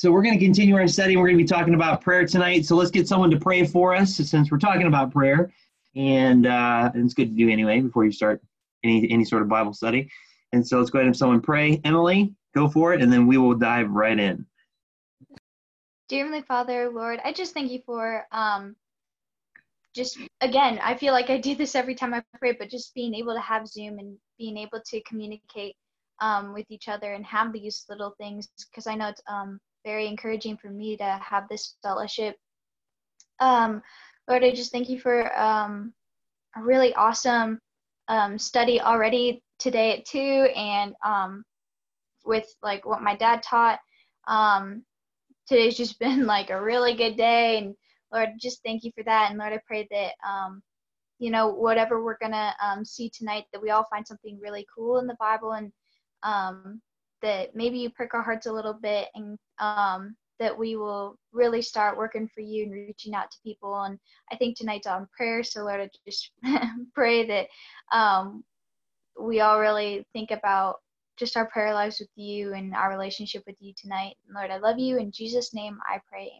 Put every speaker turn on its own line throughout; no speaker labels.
So we're going to continue our study. We're going to be talking about prayer tonight. So let's get someone to pray for us since we're talking about prayer. And, uh, and it's good to do anyway before you start any, any sort of Bible study. And so let's go ahead and someone pray. Emily, go for it, and then we will dive right in.
Dear Heavenly Father, Lord, I just thank you for um, just, again, I feel like I do this every time I pray, but just being able to have Zoom and being able to communicate um, with each other and have these little things because I know it's um, very encouraging for me to have this fellowship. Um, Lord, I just thank you for um, a really awesome um, study already today at two, and um, with like what my dad taught. Um, today's just been like a really good day, and Lord, just thank you for that. And Lord, I pray that um, you know whatever we're gonna see tonight, that we all find something really cool in the Bible, and that maybe you prick our hearts a little bit, and um, that we will really start working for you and reaching out to people. And I think tonight's on prayer, so Lord, I just pray that um, we all really think about just our prayer lives with you and our relationship with you tonight. Lord, I love you. In Jesus' name, I pray.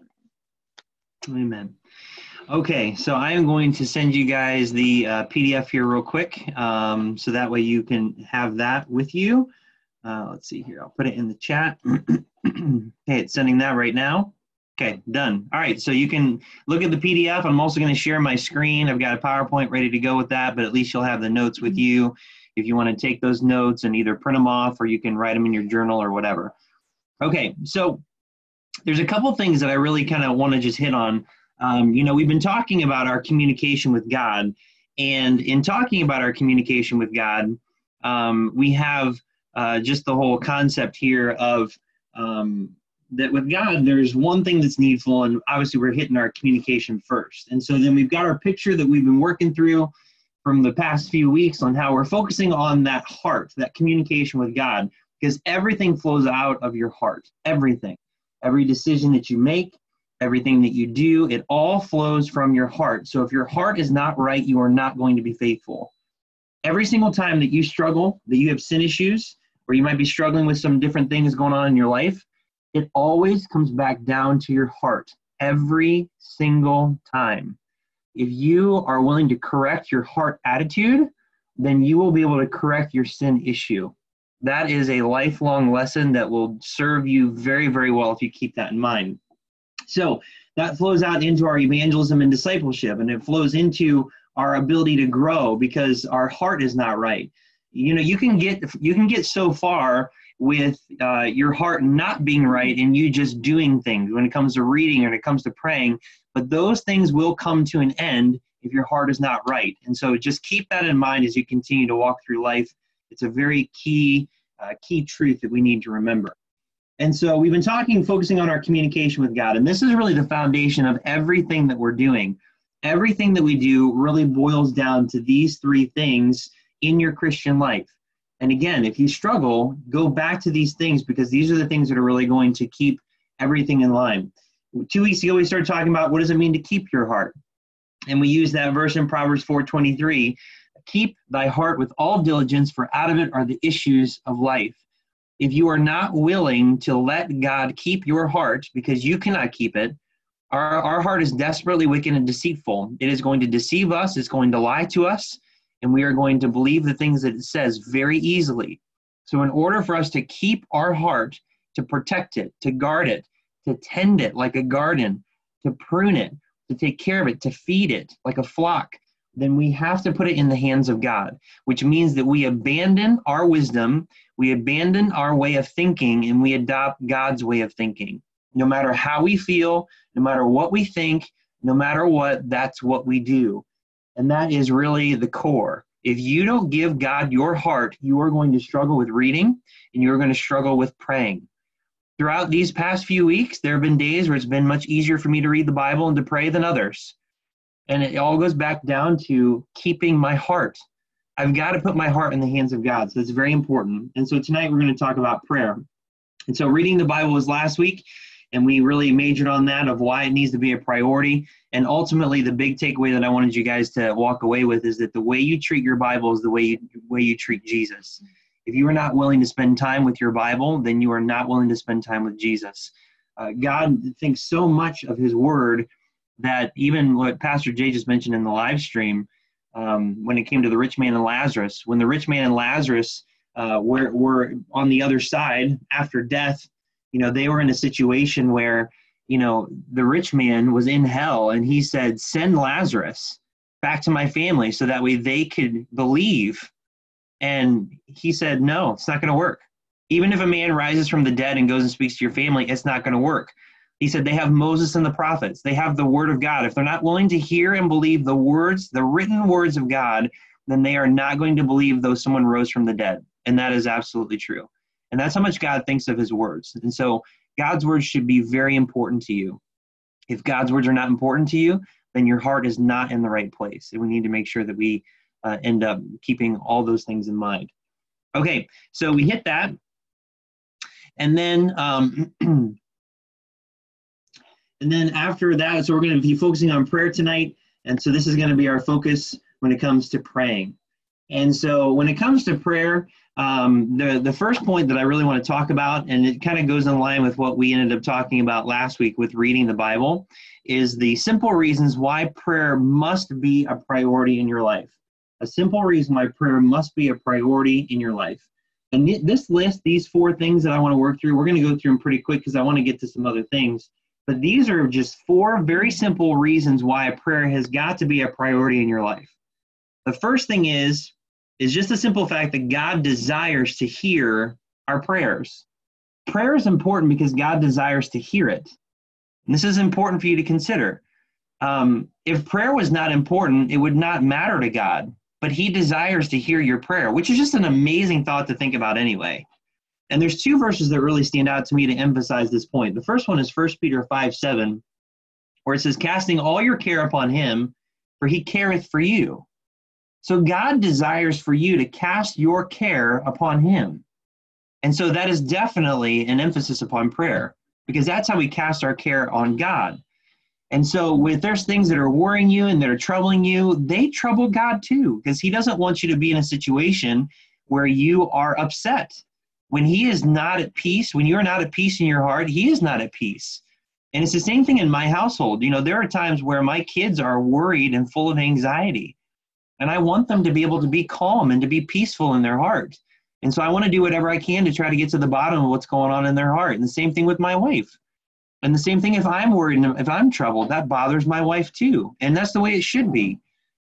Amen. Amen. Okay, so I am going to send you guys the uh, PDF here real quick, um, so that way you can have that with you. Uh, let's see here. I'll put it in the chat. okay, it's sending that right now. Okay, done. All right, so you can look at the PDF. I'm also going to share my screen. I've got a PowerPoint ready to go with that, but at least you'll have the notes with you if you want to take those notes and either print them off or you can write them in your journal or whatever. Okay, so there's a couple things that I really kind of want to just hit on. Um, you know, we've been talking about our communication with God, and in talking about our communication with God, um, we have uh, just the whole concept here of um, that with God, there's one thing that's needful, and obviously we're hitting our communication first. And so then we've got our picture that we've been working through from the past few weeks on how we're focusing on that heart, that communication with God, because everything flows out of your heart. Everything. Every decision that you make, everything that you do, it all flows from your heart. So if your heart is not right, you are not going to be faithful. Every single time that you struggle, that you have sin issues, or you might be struggling with some different things going on in your life, it always comes back down to your heart every single time. If you are willing to correct your heart attitude, then you will be able to correct your sin issue. That is a lifelong lesson that will serve you very, very well if you keep that in mind. So that flows out into our evangelism and discipleship, and it flows into our ability to grow because our heart is not right you know you can get you can get so far with uh, your heart not being right and you just doing things when it comes to reading when it comes to praying but those things will come to an end if your heart is not right. And so just keep that in mind as you continue to walk through life. It's a very key uh, key truth that we need to remember. And so we've been talking focusing on our communication with god and this is really the foundation of everything that we're doing. Everything that we do really boils down to these three things in your Christian life. And again, if you struggle, go back to these things because these are the things that are really going to keep everything in line. Two weeks ago, we started talking about what does it mean to keep your heart. And we use that verse in Proverbs 4:23, keep thy heart with all diligence, for out of it are the issues of life. If you are not willing to let God keep your heart, because you cannot keep it, our, our heart is desperately wicked and deceitful. It is going to deceive us, it's going to lie to us, and we are going to believe the things that it says very easily. So, in order for us to keep our heart, to protect it, to guard it, to tend it like a garden, to prune it, to take care of it, to feed it like a flock, then we have to put it in the hands of God, which means that we abandon our wisdom, we abandon our way of thinking, and we adopt God's way of thinking. No matter how we feel, no matter what we think, no matter what, that's what we do. And that is really the core. If you don't give God your heart, you are going to struggle with reading and you're going to struggle with praying. Throughout these past few weeks, there have been days where it's been much easier for me to read the Bible and to pray than others. And it all goes back down to keeping my heart. I've got to put my heart in the hands of God. So it's very important. And so tonight we're going to talk about prayer. And so reading the Bible was last week and we really majored on that of why it needs to be a priority. And ultimately, the big takeaway that I wanted you guys to walk away with is that the way you treat your Bible is the way you way you treat Jesus. If you are not willing to spend time with your Bible, then you are not willing to spend time with Jesus. Uh, God thinks so much of His Word that even what Pastor Jay just mentioned in the live stream, um, when it came to the rich man and Lazarus, when the rich man and Lazarus uh, were, were on the other side after death, you know, they were in a situation where, you know, the rich man was in hell and he said, Send Lazarus back to my family so that way they could believe. And he said, No, it's not going to work. Even if a man rises from the dead and goes and speaks to your family, it's not going to work. He said they have Moses and the prophets. They have the word of God. If they're not willing to hear and believe the words, the written words of God, then they are not going to believe though someone rose from the dead. And that is absolutely true. And that's how much God thinks of his words. And so God's words should be very important to you. If God's words are not important to you, then your heart is not in the right place. And we need to make sure that we uh, end up keeping all those things in mind. Okay, so we hit that. And then um, And then after that, so we're going to be focusing on prayer tonight. And so this is going to be our focus when it comes to praying. And so when it comes to prayer, um, the, the first point that I really want to talk about, and it kind of goes in line with what we ended up talking about last week with reading the Bible, is the simple reasons why prayer must be a priority in your life. A simple reason why prayer must be a priority in your life. And this list, these four things that I want to work through, we're going to go through them pretty quick because I want to get to some other things. But these are just four very simple reasons why prayer has got to be a priority in your life. The first thing is is just the simple fact that God desires to hear our prayers. Prayer is important because God desires to hear it. And this is important for you to consider. Um, if prayer was not important, it would not matter to God, but He desires to hear your prayer, which is just an amazing thought to think about anyway. And there's two verses that really stand out to me to emphasize this point. The first one is 1 Peter 5 7, where it says, Casting all your care upon him, for he careth for you. So God desires for you to cast your care upon him. And so that is definitely an emphasis upon prayer, because that's how we cast our care on God. And so, if there's things that are worrying you and that are troubling you, they trouble God too, because He doesn't want you to be in a situation where you are upset when he is not at peace, when you're not at peace in your heart, he is not at peace. And it's the same thing in my household. You know, there are times where my kids are worried and full of anxiety. And I want them to be able to be calm and to be peaceful in their heart. And so I want to do whatever I can to try to get to the bottom of what's going on in their heart. And the same thing with my wife. And the same thing if I'm worried and if I'm troubled, that bothers my wife too. And that's the way it should be.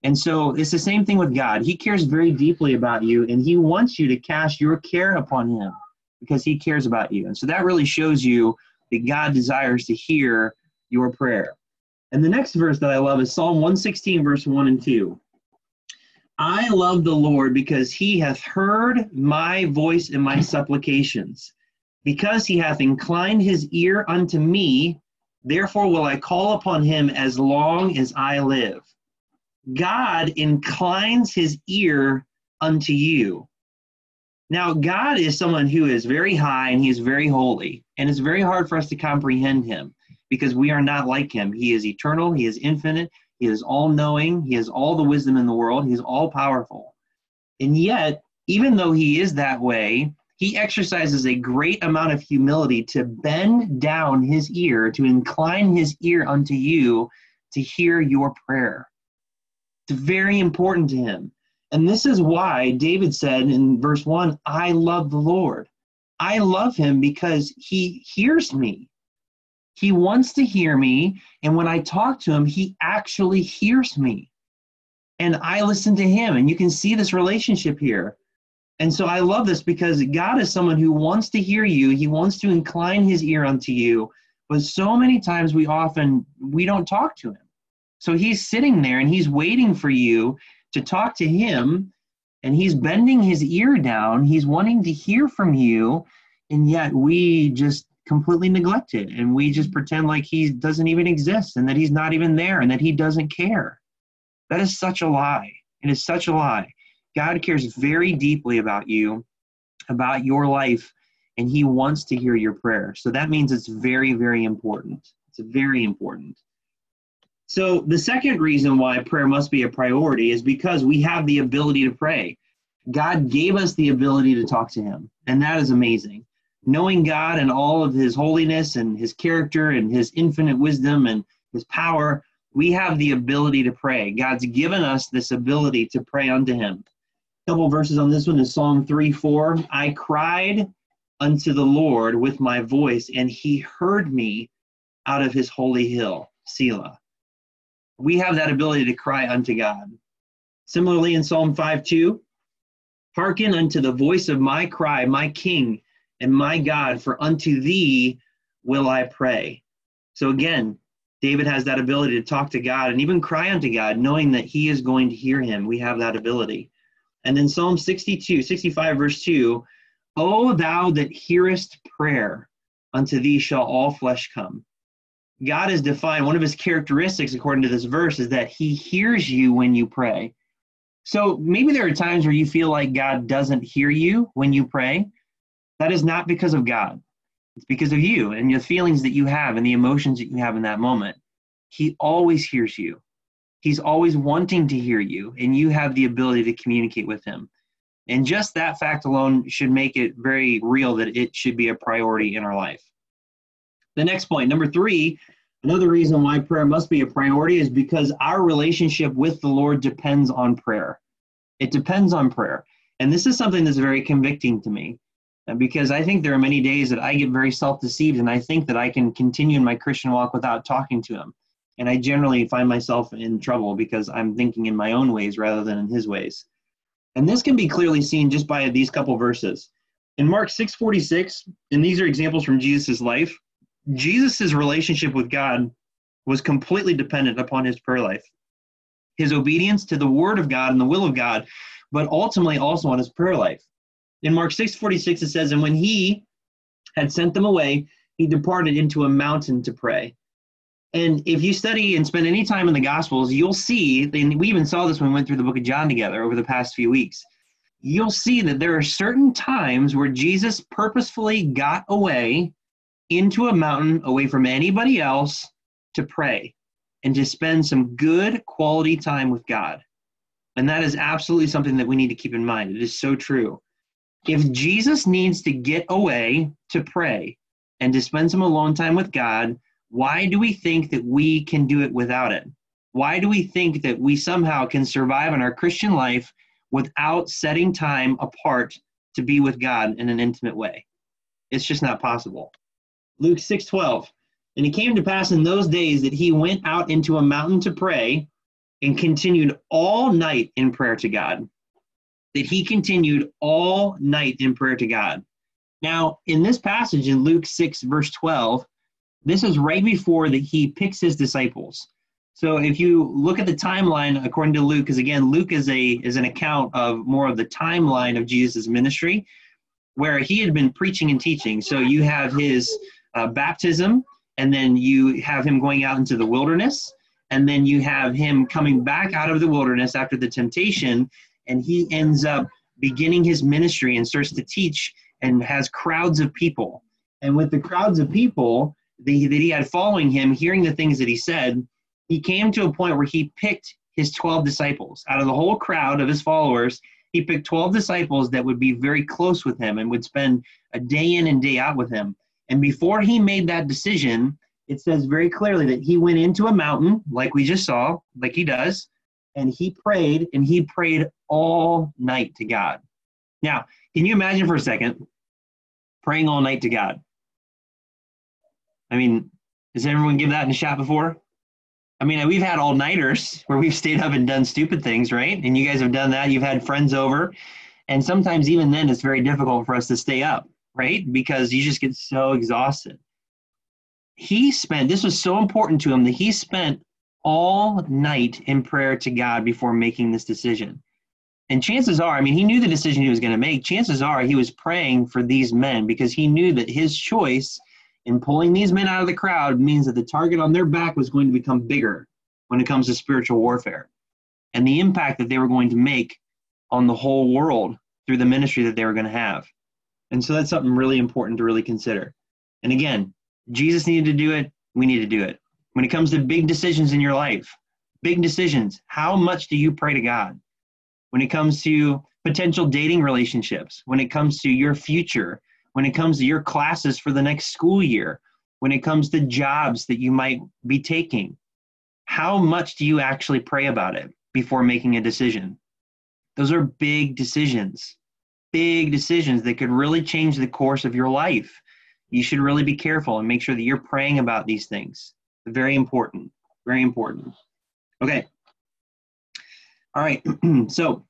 And so it's the same thing with God. He cares very deeply about you and he wants you to cast your care upon him because he cares about you. And so that really shows you that God desires to hear your prayer. And the next verse that I love is Psalm 116, verse 1 and 2. I love the Lord because he hath heard my voice and my supplications. Because he hath inclined his ear unto me, therefore will I call upon him as long as I live. God inclines his ear unto you. Now, God is someone who is very high and he is very holy, and it's very hard for us to comprehend him because we are not like him. He is eternal, he is infinite, he is all knowing, he has all the wisdom in the world, he is all powerful. And yet, even though he is that way, he exercises a great amount of humility to bend down his ear, to incline his ear unto you to hear your prayer. It's very important to him. And this is why David said in verse 1 I love the Lord. I love him because he hears me. He wants to hear me. And when I talk to him, he actually hears me. And I listen to him. And you can see this relationship here. And so I love this because God is someone who wants to hear you. He wants to incline his ear unto you. But so many times we often we don't talk to him. So he's sitting there and he's waiting for you to talk to him and he's bending his ear down. He's wanting to hear from you. And yet we just completely neglected and we just mm-hmm. pretend like he doesn't even exist and that he's not even there and that he doesn't care. That is such a lie. It is such a lie. God cares very deeply about you, about your life, and he wants to hear your prayer. So that means it's very, very important. It's very important. So, the second reason why prayer must be a priority is because we have the ability to pray. God gave us the ability to talk to him, and that is amazing. Knowing God and all of his holiness and his character and his infinite wisdom and his power, we have the ability to pray. God's given us this ability to pray unto him. A couple verses on this one is Psalm 3 4. I cried unto the Lord with my voice, and he heard me out of his holy hill, Selah. We have that ability to cry unto God. Similarly, in Psalm 5 2, hearken unto the voice of my cry, my King and my God, for unto thee will I pray. So again, David has that ability to talk to God and even cry unto God, knowing that he is going to hear him. We have that ability. And then Psalm 62, 65, verse 2 O thou that hearest prayer, unto thee shall all flesh come. God is defined, one of his characteristics, according to this verse, is that he hears you when you pray. So maybe there are times where you feel like God doesn't hear you when you pray. That is not because of God. It's because of you and the feelings that you have and the emotions that you have in that moment. He always hears you. He's always wanting to hear you, and you have the ability to communicate with him. And just that fact alone should make it very real that it should be a priority in our life. The next point, number three, another reason why prayer must be a priority is because our relationship with the Lord depends on prayer. It depends on prayer. And this is something that's very convicting to me Uh, because I think there are many days that I get very self deceived and I think that I can continue in my Christian walk without talking to Him. And I generally find myself in trouble because I'm thinking in my own ways rather than in His ways. And this can be clearly seen just by these couple verses. In Mark 6:46, and these are examples from Jesus' life, Jesus' relationship with God was completely dependent upon his prayer life, his obedience to the word of God and the will of God, but ultimately also on his prayer life. In Mark 6:46 it says, "And when he had sent them away, he departed into a mountain to pray." And if you study and spend any time in the Gospels, you'll see, and we even saw this when we went through the book of John together over the past few weeks. You'll see that there are certain times where Jesus purposefully got away into a mountain away from anybody else to pray and to spend some good quality time with God. And that is absolutely something that we need to keep in mind. It is so true. If Jesus needs to get away to pray and to spend some alone time with God, why do we think that we can do it without it? Why do we think that we somehow can survive in our Christian life without setting time apart to be with God in an intimate way? It's just not possible. Luke 6:12. And it came to pass in those days that he went out into a mountain to pray and continued all night in prayer to God. That he continued all night in prayer to God. Now, in this passage in Luke 6, verse 12, this is right before that he picks his disciples. So if you look at the timeline according to Luke, because again, Luke is a is an account of more of the timeline of Jesus' ministry, where he had been preaching and teaching. So you have his uh, baptism, and then you have him going out into the wilderness, and then you have him coming back out of the wilderness after the temptation, and he ends up beginning his ministry and starts to teach and has crowds of people. And with the crowds of people that he had following him, hearing the things that he said, he came to a point where he picked his 12 disciples out of the whole crowd of his followers. He picked 12 disciples that would be very close with him and would spend a day in and day out with him. And before he made that decision, it says very clearly that he went into a mountain, like we just saw, like he does, and he prayed, and he prayed all night to God. Now, can you imagine for a second praying all night to God? I mean, has everyone given that in a shot before? I mean, we've had all nighters where we've stayed up and done stupid things, right? And you guys have done that. You've had friends over. And sometimes, even then, it's very difficult for us to stay up right? Because you just get so exhausted. He spent, this was so important to him that he spent all night in prayer to God before making this decision. And chances are, I mean, he knew the decision he was going to make. Chances are he was praying for these men because he knew that his choice in pulling these men out of the crowd means that the target on their back was going to become bigger when it comes to spiritual warfare and the impact that they were going to make on the whole world through the ministry that they were going to have. And so that's something really important to really consider. And again, Jesus needed to do it. We need to do it. When it comes to big decisions in your life, big decisions, how much do you pray to God? When it comes to potential dating relationships, when it comes to your future, when it comes to your classes for the next school year, when it comes to jobs that you might be taking. How much do you actually pray about it before making a decision? Those are big decisions, big decisions that could really change the course of your life. You should really be careful and make sure that you're praying about these things. Very important. Very important. Okay. All right. so,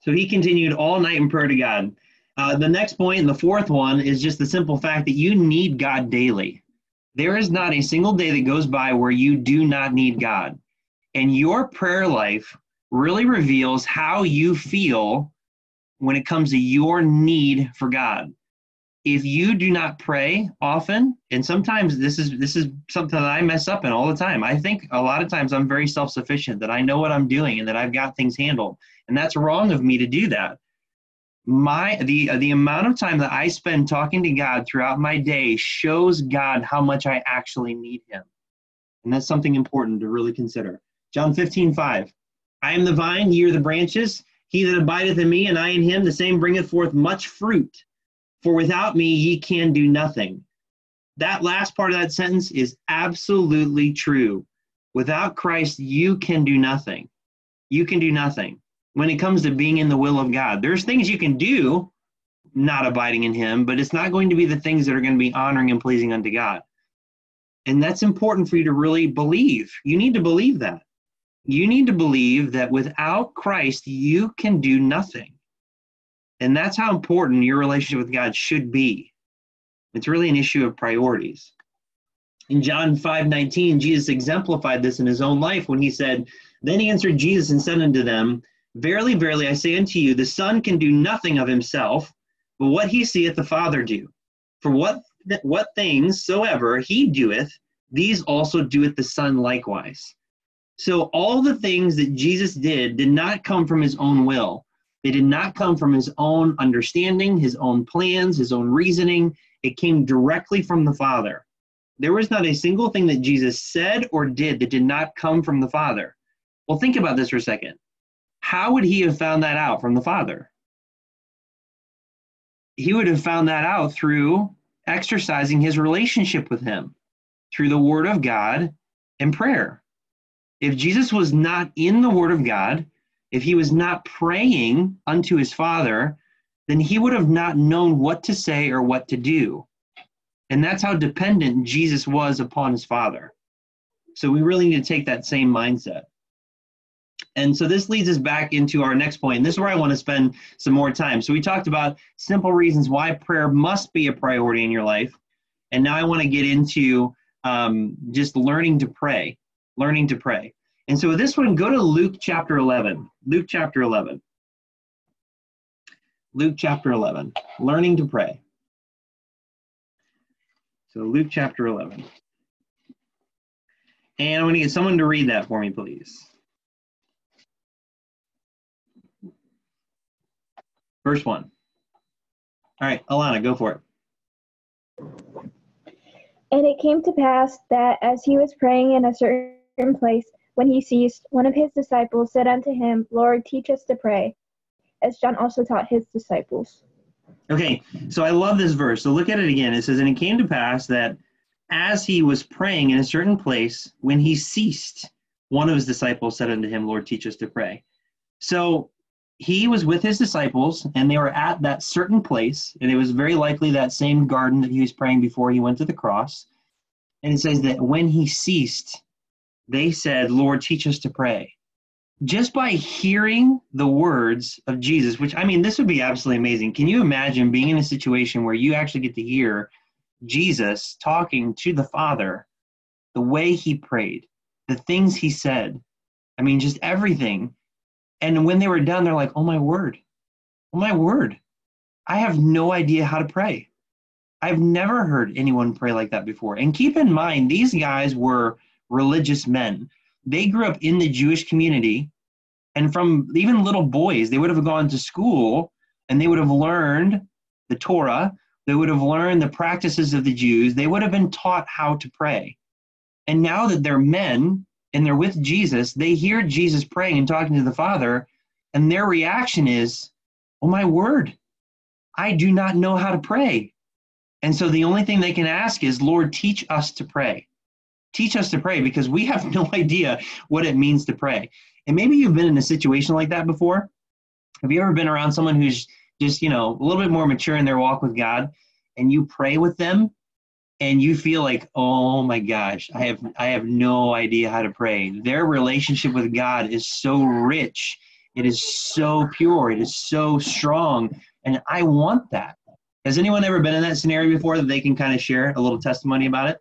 so he continued all night in prayer to God. Uh, the next point, and the fourth one, is just the simple fact that you need God daily. There is not a single day that goes by where you do not need God. And your prayer life really reveals how you feel when it comes to your need for God. If you do not pray often, and sometimes this is this is something that I mess up in all the time. I think a lot of times I'm very self-sufficient, that I know what I'm doing and that I've got things handled. And that's wrong of me to do that my the the amount of time that I spend talking to God throughout my day shows God how much I actually need him. And that's something important to really consider. John 15, 5. I am the vine, ye are the branches. He that abideth in me, and I in him, the same bringeth forth much fruit. For without me ye can do nothing. That last part of that sentence is absolutely true. Without Christ, you can do nothing. You can do nothing when it comes to being in the will of God. There's things you can do not abiding in Him, but it's not going to be the things that are going to be honoring and pleasing unto God. And that's important for you to really believe. You need to believe that. You need to believe that without Christ, you can do nothing. And that's how important your relationship with God should be. It's really an issue of priorities. In John 5 19, Jesus exemplified this in his own life when he said, Then he answered Jesus and said unto them, Verily, verily, I say unto you, the Son can do nothing of himself, but what he seeth the Father do. For what what things soever he doeth, these also doeth the Son likewise. So all the things that Jesus did did not come from his own will. They did not come from his own understanding, his own plans, his own reasoning. It came directly from the Father. There was not a single thing that Jesus said or did that did not come from the Father. Well, think about this for a second. How would he have found that out from the Father? He would have found that out through exercising his relationship with him, through the Word of God and prayer. If Jesus was not in the Word of God, if he was not praying unto his Father, then he would have not known what to say or what to do. And that's how dependent Jesus was upon his Father. So we really need to take that same mindset. And so this leads us back into our next point. And this is where I want to spend some more time. So we talked about simple reasons why prayer must be a priority in your life. And now I want to get into um, just learning to pray, learning to pray. And so with this one, go to Luke chapter 11. Luke chapter 11. Luke chapter 11, learning to pray. So Luke chapter 11. And I'm going to get someone to read that for me, please. Verse 1. All right, Alana, go for it.
And it came to pass that as he was praying in a certain place, when he ceased, one of his disciples said unto him, Lord, teach us to pray, as John also taught his disciples.
Okay, so I love this verse. So look at it again. It says, And it came to pass that as he was praying in a certain place, when he ceased, one of his disciples said unto him, Lord, teach us to pray. So he was with his disciples and they were at that certain place and it was very likely that same garden that he was praying before he went to the cross and it says that when he ceased they said lord teach us to pray just by hearing the words of jesus which i mean this would be absolutely amazing can you imagine being in a situation where you actually get to hear jesus talking to the father the way he prayed the things he said i mean just everything and when they were done, they're like, oh my word, oh my word. I have no idea how to pray. I've never heard anyone pray like that before. And keep in mind, these guys were religious men. They grew up in the Jewish community. And from even little boys, they would have gone to school and they would have learned the Torah. They would have learned the practices of the Jews. They would have been taught how to pray. And now that they're men and they're with Jesus, they hear Jesus praying and talking to the Father, And their reaction is, oh my word, I do not know how to pray. And so the only thing they can ask is, Lord, teach us to pray. Teach us to pray because we have no idea what it means to pray. And maybe you've been in a situation like that before. Have you ever been around someone who's just, you know, a little bit more mature in their walk with God and you pray with them and you feel like, "Oh my gosh, I have I have no idea how to pray." Their relationship with God is so rich. It is so pure. It is so strong, and I want that. Has anyone ever been in that scenario before that they can kind of share a little testimony about it?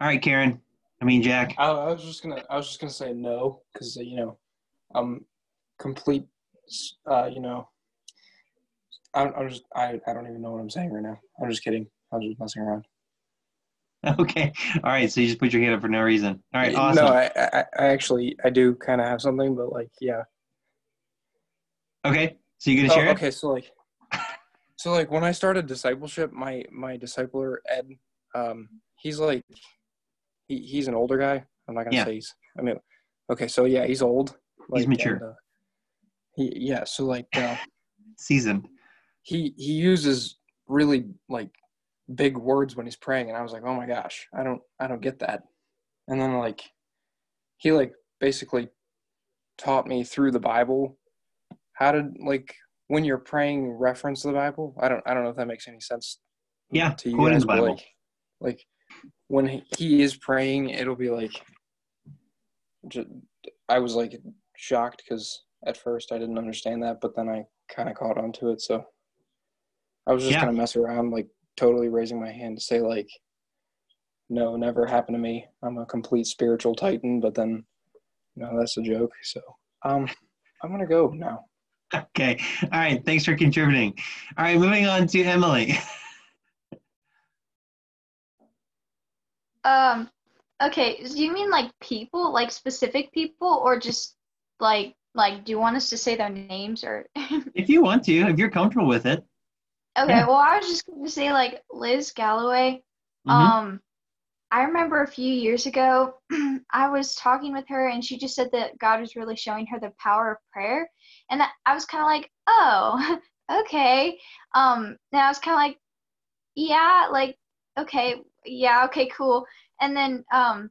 All right, Karen. I mean, Jack.
I, I was just gonna. I was just gonna say no because you know, I'm complete. Uh, you know, I'm, I'm just. I, I don't even know what I'm saying right now. I'm just kidding. I'm just messing around.
Okay. All right. So you just put your hand up for no reason. All right. Awesome.
No, I, I, I actually, I do kind of have something, but like, yeah.
Okay. So you gonna
Oh,
share it?
okay, so like, so like when I started discipleship, my my discipler Ed, um, he's like, he he's an older guy. I'm not gonna
Yeah.
say he's. I mean, okay, so yeah, he's old.
He's mature.
and, uh, he yeah, so like uh,
Seasoned.
he he uses really like big words when he's praying, and I was like, oh my gosh, I don't I don't get that. And then like, he like basically taught me through the Bible how to like when you're praying reference the Bible. I don't I don't know if that makes any sense.
Yeah,
to you guys,
the Bible.
like like when he- is praying, it'll be like. ju- I was like shocked because at first I didn't understand that, but then I kind of caught on to it. So I was just
Yeah.
gonna mess around, like totally raising my hand to say like, no, never happened to me. I'm a complete spiritual titan, but then, no, that's a joke. So um, I'm gonna go now.
Okay. All right. Thanks for contributing. All right. Moving on to Emily.
Um, okay. Do you mean like people, like specific people, or just like like? Do you want us to say their names or?
if you want to, if you're comfortable with it.
Okay,
Yeah.
well, I was just going to say like Liz Galloway.
Mhm.
Um, I remember a few years ago, I was talking with her, and she just said that God was really showing her the power of prayer, and I- I was kind of like, oh, okay. Um, and I was kind of like, yeah, like, okay, yeah, okay, cool. And then, um,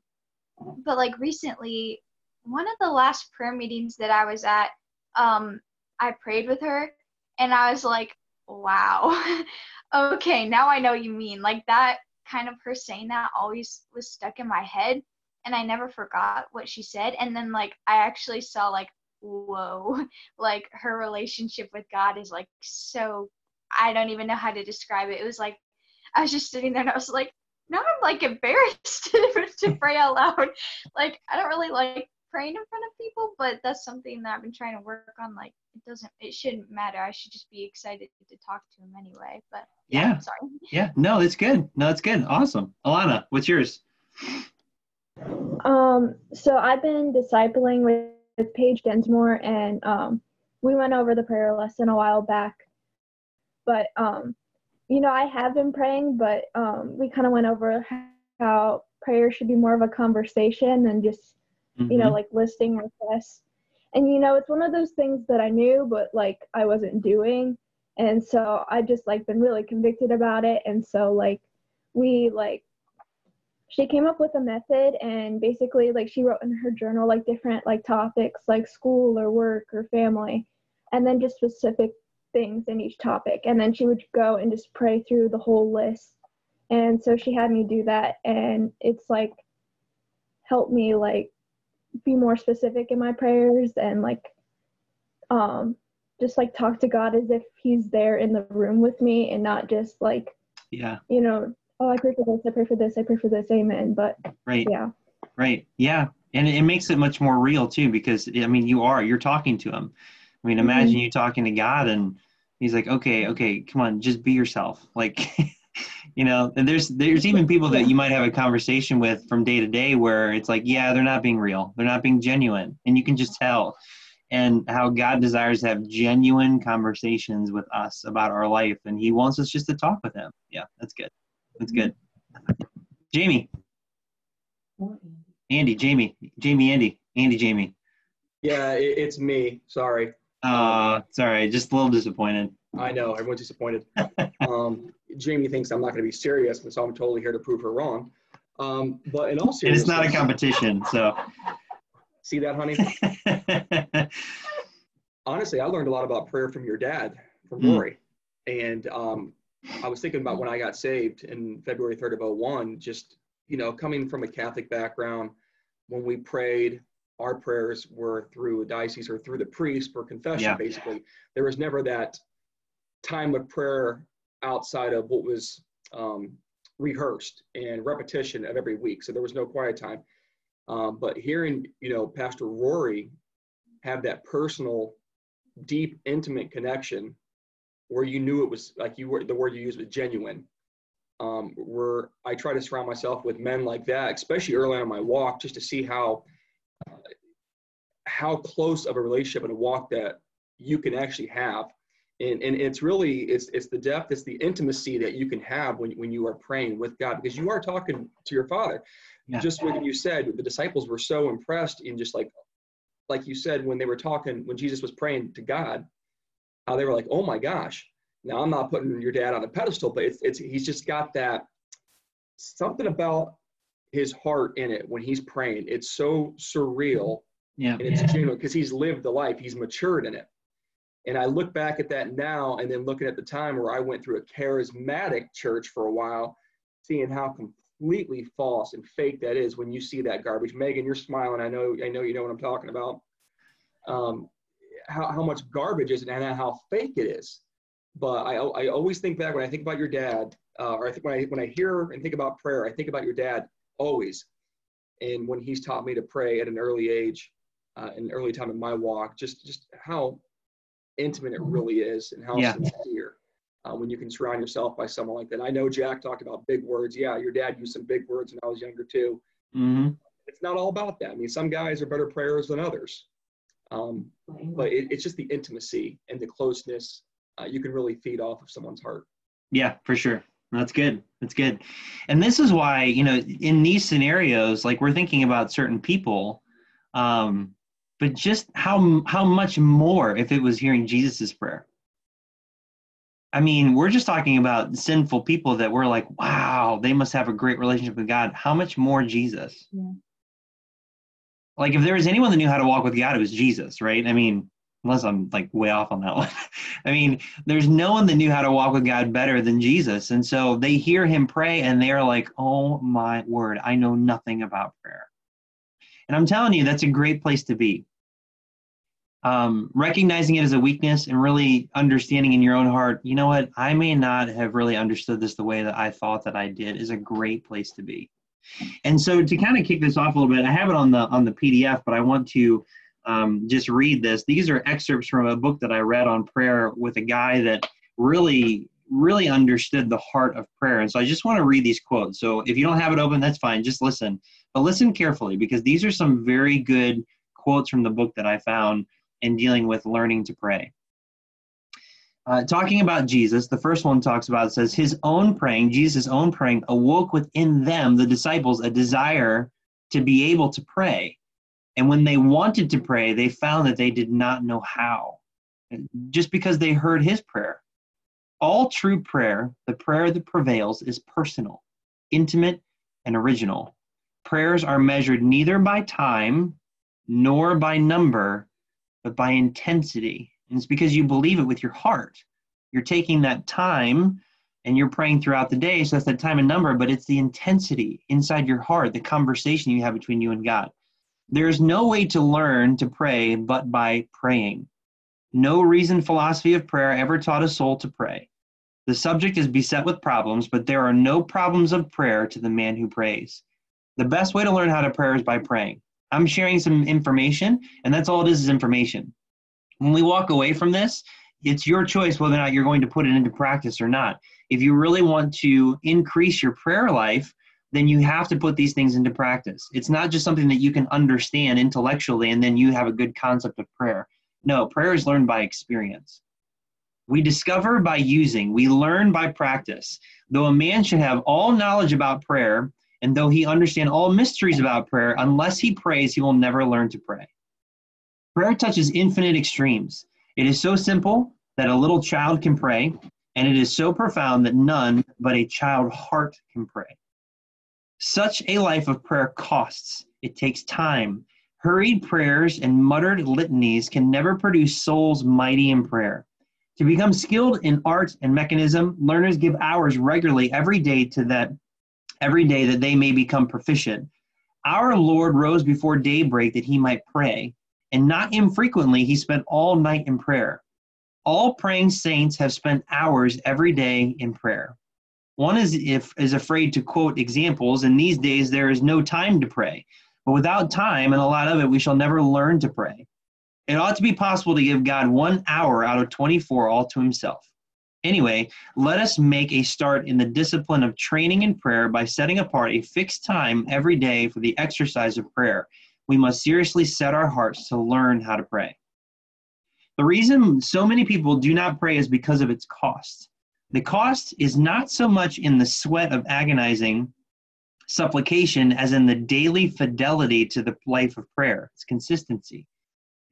but like recently, one of the last prayer meetings that I was at, um, I prayed with her, and I was like, wow. Okay now i know you mean. Like that kind of her saying that always was stuck in my head and i never forgot what she said. And then like i actually saw like whoa like her relationship with god is like so i don't even know how to describe it. It was like i was just sitting there and i was like now i'm like embarrassed to pray out loud like i don't really like praying in front of people but that's something that i've been trying to work on like it doesn't it shouldn't matter i should just be excited to talk to him anyway but yeah,
Yeah.
sorry
Yeah. No, it's good. No, it's good. Awesome. Alana, what's yours?
Um, so I've been discipling with, with Paige Densmore, and um, we went over the prayer lesson a while back. But um, you know, I have been praying, but um, we kind of went over how prayer should be more of a conversation than just you know
Mhm.
like listing requests. And you know, it's one of those things that I knew, but like I wasn't doing, and so I just like been really convicted about it. And so like we like she came up with a method and basically like she wrote in her journal like different like topics like school or work or family and then just specific things in each topic and then she would go and just pray through the whole list and so she had me do that and it's like helped me like be more specific in my prayers and like um just like talk to God as if he's there in the room with me and not just like
Yeah.
you know oh I pray for this I pray for this I pray for this amen but
Right.
yeah
Right. Yeah. And it makes it much more real too, because I mean, you are, you're talking to him. I mean, imagine you talking to God and he's like, okay, okay, come on, just be yourself. Like, you know, and there's, there's even people that you might have a conversation with from day to day where it's like, yeah, they're not being real. They're not being genuine. And you can just tell. And how God desires to have genuine conversations with us about our life. And he wants us just to talk with him. Yeah, that's good. That's good. Jamie. Andy, Jamie, Jamie, Andy, Andy, Jamie.
Yeah, it's me. Sorry.
Uh, sorry, just a little disappointed.
I know everyone's disappointed. um, Jamie thinks I'm not going to be serious, and so I'm totally here to prove her wrong. Um, but in all seriousness,
it's not a competition, so.
See that, honey? Honestly, I learned a lot about prayer from your dad, from
Hmm.
Rory, and um, I was thinking about when I got saved in February 3rd of 01, just you know, coming from a Catholic background, when we prayed, our prayers were through a diocese or through the priest for confession,
Yeah.
basically. There was never that time of prayer outside of what was um, rehearsed and repetition of every week. So there was no quiet time. Um, but hearing, you know, Pastor Rory have that personal, deep, intimate connection where you knew it was like you were the word you used was genuine. Um, where I try to surround myself with men like that, especially early on my walk, just to see how how close of a relationship and a walk that you can actually have. And, and it's really it's it's the depth, it's the intimacy that you can have when, when you are praying with God because you are talking to your father.
Yeah.
Just what you said, the disciples were so impressed in just like like you said when they were talking when Jesus was praying to God, how they were like, oh my gosh. Now I'm not putting your dad on a pedestal, but it's it's he's just got that something about his heart in it when he's praying. It's so surreal
Yeah.
and it's genuine because he's lived the life, he's matured in it. And I look back at that now and then looking at the time where I went through a charismatic church for a while, seeing how completely false and fake that is when you see that garbage. Megan, you're smiling. I know I know you know what I'm talking about. Um, how, how much garbage is it and how fake it is. But I, I always think back when I think about your dad, uh, or I think when I when I hear and think about prayer, I think about your dad always. And when he's taught me to pray at an early age, uh, an early time in my walk, just just how intimate it really is and how
Yeah.
sincere uh, when you can surround yourself by someone like that. I know Jack talked about big words. Yeah, your dad used some big words when I was younger too.
hmm
It's not all about that. I mean, some guys are better prayers than others, um, but it, it's just the intimacy and the closeness. Uh, you can really feed off of someone's heart.
Yeah, for sure. That's good. That's good. And this is why, you know, in these scenarios, like we're thinking about certain people, um, but just how how much more if it was hearing Jesus's prayer. I mean, we're just talking about sinful people that we're like, wow, they must have a great relationship with God. How much more Jesus?
Yeah.
Like if there was anyone that knew how to walk with God, it was Jesus, right? I mean, unless I'm like way off on that one. I mean, there's no one that knew how to walk with God better than Jesus. And so they hear him pray and they're like, oh my word, I know nothing about prayer. And I'm telling you, that's a great place to be. Um, recognizing it as a weakness and really understanding in your own heart, you know what, I may not have really understood this the way that I thought that I did is a great place to be. And so to kind of kick this off a little bit, I have it on the on the PDF, but I want to um, just read this. These are excerpts from a book that I read on prayer with a guy that really, really understood the heart of prayer. And so I just want to read these quotes. So if you don't have it open, that's fine. Just listen. But listen carefully because these are some very good quotes from the book that I found in dealing with learning to pray. Uh, talking about Jesus, the first one talks about says his own praying, Jesus' own praying, awoke within them, the disciples, a desire to be able to pray. And when they wanted to pray, they found that they did not know how, just because they heard his prayer. All true prayer, the prayer that prevails, is personal, intimate, and original. Prayers are measured neither by time nor by number, but by intensity. And it's because you believe it with your heart. You're taking that time and you're praying throughout the day. So that's that time and number, but it's the intensity inside your heart, the conversation you have between you and God. There's no way to learn to pray but by praying. No reason philosophy of prayer ever taught a soul to pray. The subject is beset with problems, but there are no problems of prayer to the man who prays. The best way to learn how to pray is by praying. I'm sharing some information, and that's all it is is information. When we walk away from this, it's your choice whether or not you're going to put it into practice or not. If you really want to increase your prayer life, then you have to put these things into practice. It's not just something that you can understand intellectually and then you have a good concept of prayer. No, prayer is learned by experience. We discover by using, we learn by practice. Though a man should have all knowledge about prayer, and though he understand all mysteries about prayer, unless he prays, he will never learn to pray. Prayer touches infinite extremes. It is so simple that a little child can pray, and it is so profound that none but a child heart can pray. Such a life of prayer costs. It takes time. Hurried prayers and muttered litanies can never produce souls mighty in prayer. To become skilled in art and mechanism, learners give hours regularly every day to that every day that they may become proficient. Our Lord rose before daybreak that he might pray, and not infrequently he spent all night in prayer. All praying saints have spent hours every day in prayer. One is if is afraid to quote examples, and these days there is no time to pray. But without time and a lot of it, we shall never learn to pray. It ought to be possible to give God one hour out of 24 all to himself. Anyway, let us make a start in the discipline of training in prayer by setting apart a fixed time every day for the exercise of prayer. We must seriously set our hearts to learn how to pray. The reason so many people do not pray is because of its cost. The cost is not so much in the sweat of agonizing supplication as in the daily fidelity to the life of prayer, its consistency.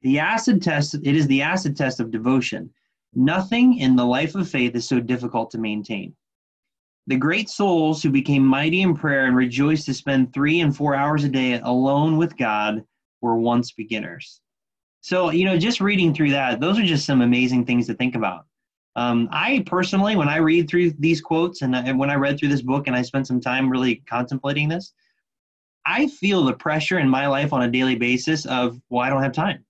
The acid test, it is the acid test of devotion. Nothing in the life of faith is so difficult to maintain. The great souls who became mighty in prayer and rejoiced to spend three and four hours a day alone with God were once beginners. So, you know, just reading through that, those are just some amazing things to think about. Um, I personally, when I read through these quotes and, and when I read through this book and I spent some time really contemplating this, I feel the pressure in my life on a daily basis of, well, I don't have time.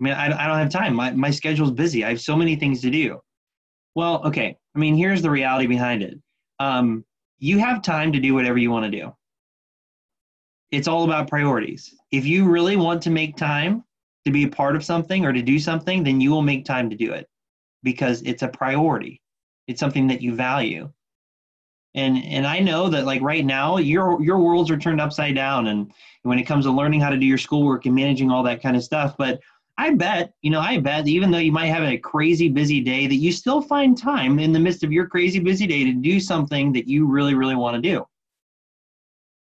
I mean, I, I don't have time. My, my schedule's busy. I have so many things to do. Well, okay. I mean, here's the reality behind it. Um, you have time to do whatever you want to do. It's all about priorities. If you really want to make time to be a part of something or to do something, then you will make time to do it because it's a priority. It's something that you value. And and I know that like right now your your worlds are turned upside down and when it comes to learning how to do your schoolwork and managing all that kind of stuff, but I bet, you know, I bet even though you might have a crazy busy day, that you still find time in the midst of your crazy busy day to do something that you really, really want to do.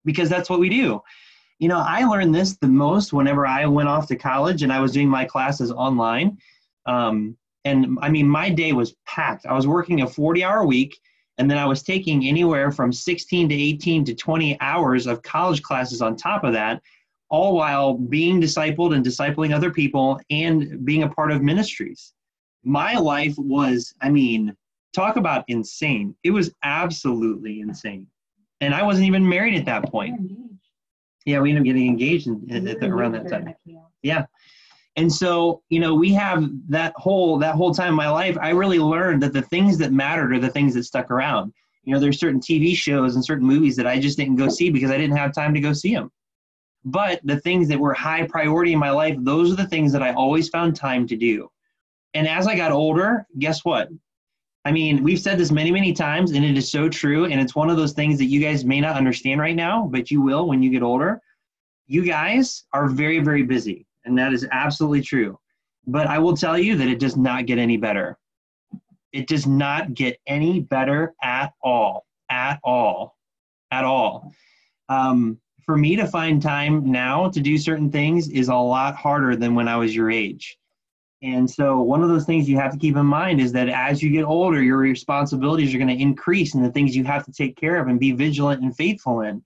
Because that's what we do. You know, I learned this the most whenever I went off to college and I was doing my classes online. Um, and I mean, my day was packed. I was working a 40 hour week, and then I was taking anywhere from 16 to 18 to 20 hours of college classes on top of that all while being discipled and discipling other people and being a part of ministries. My life was, I mean, talk about insane. It was absolutely insane. And I wasn't even married at that point. Yeah, we ended up getting engaged in, in, the, around that time. Yeah. And so, you know, we have that whole that whole time in my life, I really learned that the things that mattered are the things that stuck around. You know, there's certain TV shows and certain movies that I just didn't go see because I didn't have time to go see them. But the things that were high priority in my life, those are the things that I always found time to do. And as I got older, guess what? I mean, we've said this many, many times, and it is so true. And it's one of those things that you guys may not understand right now, but you will when you get older. You guys are very, very busy, and that is absolutely true. But I will tell you that it does not get any better. It does not get any better at all, at all, at all. Um, for me to find time now to do certain things is a lot harder than when I was your age. And so, one of those things you have to keep in mind is that as you get older, your responsibilities are going to increase and the things you have to take care of and be vigilant and faithful in.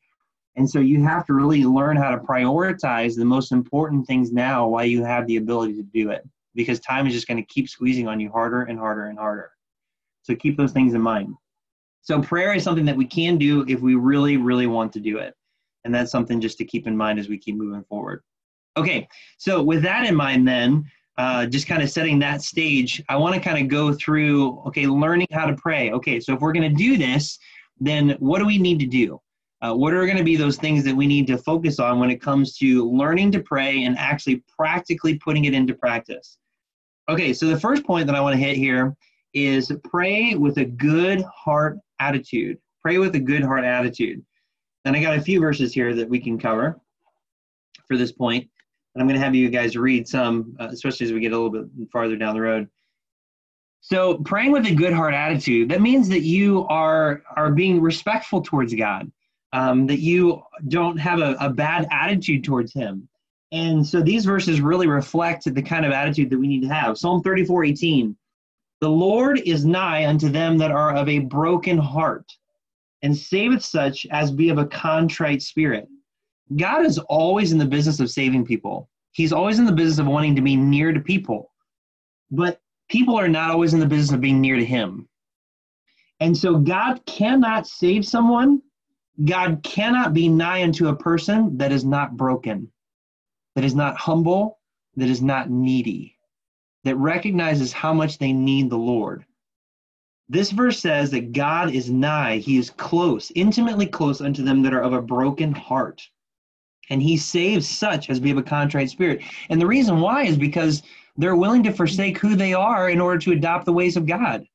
And so, you have to really learn how to prioritize the most important things now while you have the ability to do it because time is just going to keep squeezing on you harder and harder and harder. So, keep those things in mind. So, prayer is something that we can do if we really, really want to do it. And that's something just to keep in mind as we keep moving forward. Okay, so with that in mind, then, uh, just kind of setting that stage, I want to kind of go through, okay, learning how to pray. Okay, so if we're going to do this, then what do we need to do? Uh, what are going to be those things that we need to focus on when it comes to learning to pray and actually practically putting it into practice? Okay, so the first point that I want to hit here is pray with a good heart attitude. Pray with a good heart attitude. And I got a few verses here that we can cover for this point. And I'm going to have you guys read some, uh, especially as we get a little bit farther down the road. So praying with a good heart attitude, that means that you are are being respectful towards God, um, that you don't have a, a bad attitude towards him. And so these verses really reflect the kind of attitude that we need to have. Psalm 34, 18. The Lord is nigh unto them that are of a broken heart, and saveth such as be of a contrite spirit. God is always in the business of saving people. He's always in the business of wanting to be near to people. But people are not always in the business of being near to him. And so God cannot save someone. God cannot be nigh unto a person that is not broken, that is not humble, that is not needy, that recognizes how much they need the Lord. This verse says that God is nigh, he is close, intimately close unto them that are of a broken heart. And he saves such as be of a contrite spirit. And the reason why is because they're willing to forsake who they are in order to adopt the ways of God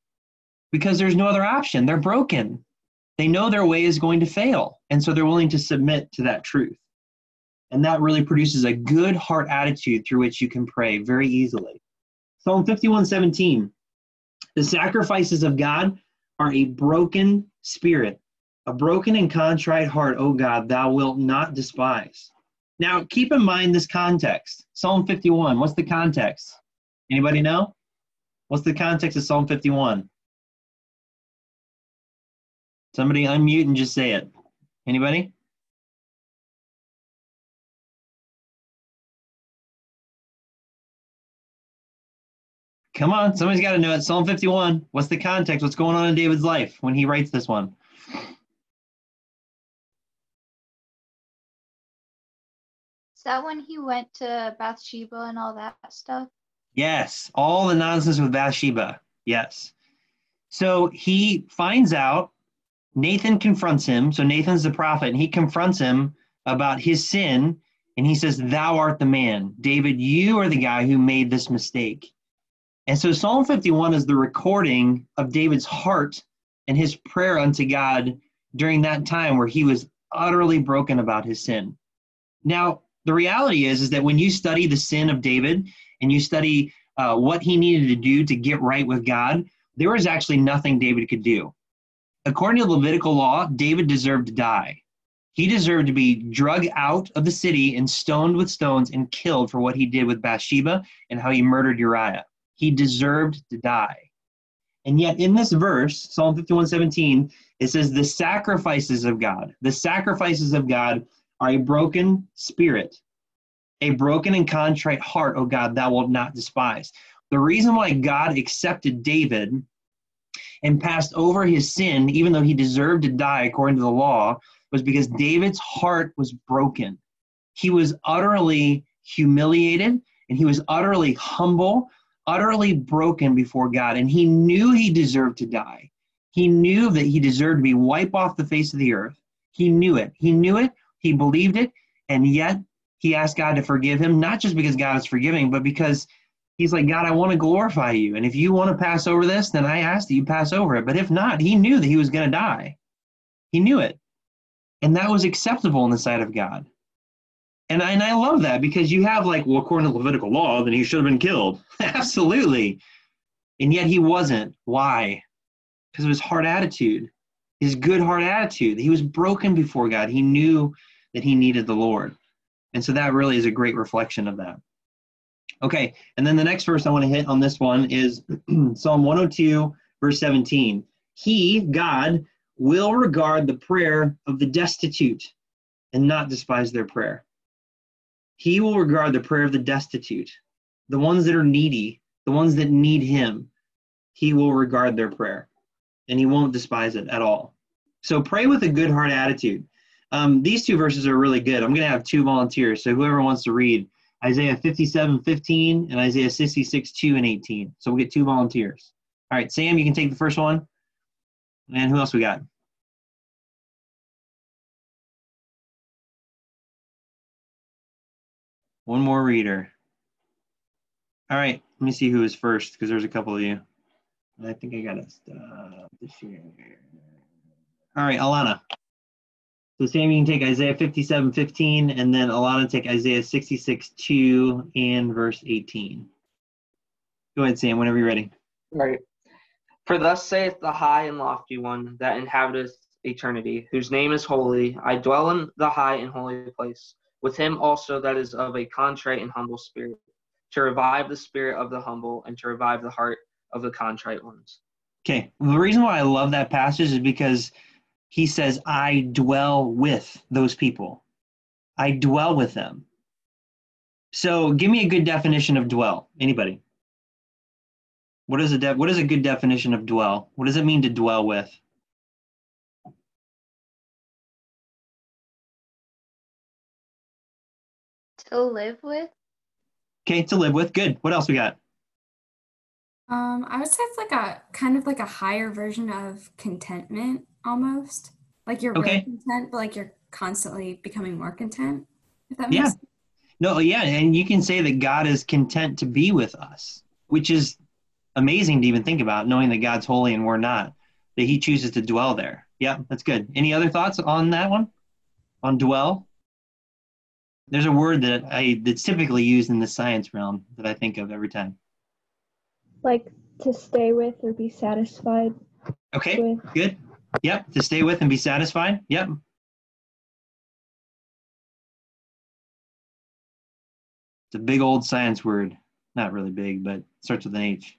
because there's no other option. They're broken. They know their way is going to fail. And so they're willing to submit to that truth. And that really produces a good heart attitude through which you can pray very easily. Psalm 51 17. The sacrifices of God are a broken spirit, a broken and contrite heart, O God, thou wilt not despise. Now, keep in mind this context. Psalm 51, what's the context? Anybody know? What's the context of Psalm 51? Somebody unmute and just say it. Anybody? Come on, somebody's got to know it. Psalm 51. What's the context? What's going on in David's life when he writes this one?
Is that when he went to Bathsheba and all that stuff?
Yes, all the nonsense with Bathsheba. Yes. So he finds out, Nathan confronts him. So Nathan's the prophet, and he confronts him about his sin. And he says, Thou art the man. David, you are the guy who made this mistake. And so Psalm 51 is the recording of David's heart and his prayer unto God during that time where he was utterly broken about his sin. Now, the reality is is that when you study the sin of David and you study uh, what he needed to do to get right with God, there was actually nothing David could do. According to Levitical law, David deserved to die. He deserved to be drug out of the city and stoned with stones and killed for what he did with Bathsheba and how he murdered Uriah. He deserved to die. And yet, in this verse, Psalm 51 17, it says, The sacrifices of God, the sacrifices of God are a broken spirit, a broken and contrite heart, O God, thou wilt not despise. The reason why God accepted David and passed over his sin, even though he deserved to die according to the law, was because David's heart was broken. He was utterly humiliated and he was utterly humble, utterly broken before God. And he knew he deserved to die. He knew that he deserved to be wiped off the face of the earth. He knew it. He knew it he believed it, and yet he asked God to forgive him, not just because God is forgiving, but because he's like, God, I want to glorify you. And if you want to pass over this, then I ask that you pass over it. But if not, he knew that he was going to die. He knew it. And that was acceptable in the sight of God. And I, and I love that because you have like, well, according to Levitical law, then he should have been killed. Absolutely. And yet he wasn't. Why? Because of his hard attitude, his good hard attitude. He was broken before God. He knew that he needed the Lord. And so that really is a great reflection of that. Okay, and then the next verse I want to hit on this one is Psalm 102, verse 17. He, God, will regard the prayer of the destitute and not despise their prayer. He will regard the prayer of the destitute, the ones that are needy, the ones that need Him. He will regard their prayer and He won't despise it at all. So pray with a good heart attitude. Um, these two verses are really good. I'm going to have two volunteers. So whoever wants to read Isaiah 57, 15 and Isaiah 66, 2 and 18. So we'll get two volunteers. All right, Sam, you can take the first one. And who else we got? One more reader. All right, let me see who is first because there's a couple of you. I think I got to stop the share. All right, Alana. So Sam, you can take Isaiah 57, 15, and then Alana take Isaiah 66, 2 and verse 18. Go ahead, Sam, whenever you're ready.
All right.
For thus saith the high and lofty one that inhabiteth eternity, whose name is holy. I dwell in the high and holy place, with him also that is of a contrite and humble spirit, to revive the spirit of the humble and to revive the heart of the contrite ones.
Okay, the reason why I love that passage is because he says, I dwell with those people. I dwell with them. So give me a good definition of dwell. Anybody? What is a de- what is a good definition of dwell? What does it mean to dwell with?
To live with?
Okay, to live with. Good. What else we got?
Um, I would say it's like a kind of like a higher version of contentment almost. Like you're
Okay.
really content, but like you're constantly becoming more content. If that makes
Yeah.
sense.
No, yeah, and you can say that God is content to be with us, which is amazing to even think about, knowing that God's holy and we're not, that He chooses to dwell there. Yeah, that's good. Any other thoughts on that one? On dwell? There's a word that I that's typically used in the science realm that I think of every time.
Like to stay with or be satisfied
Okay,
with.
good. Yep, to stay with and be satisfied. Yep. It's a big old science word. Not really big, but starts with an H.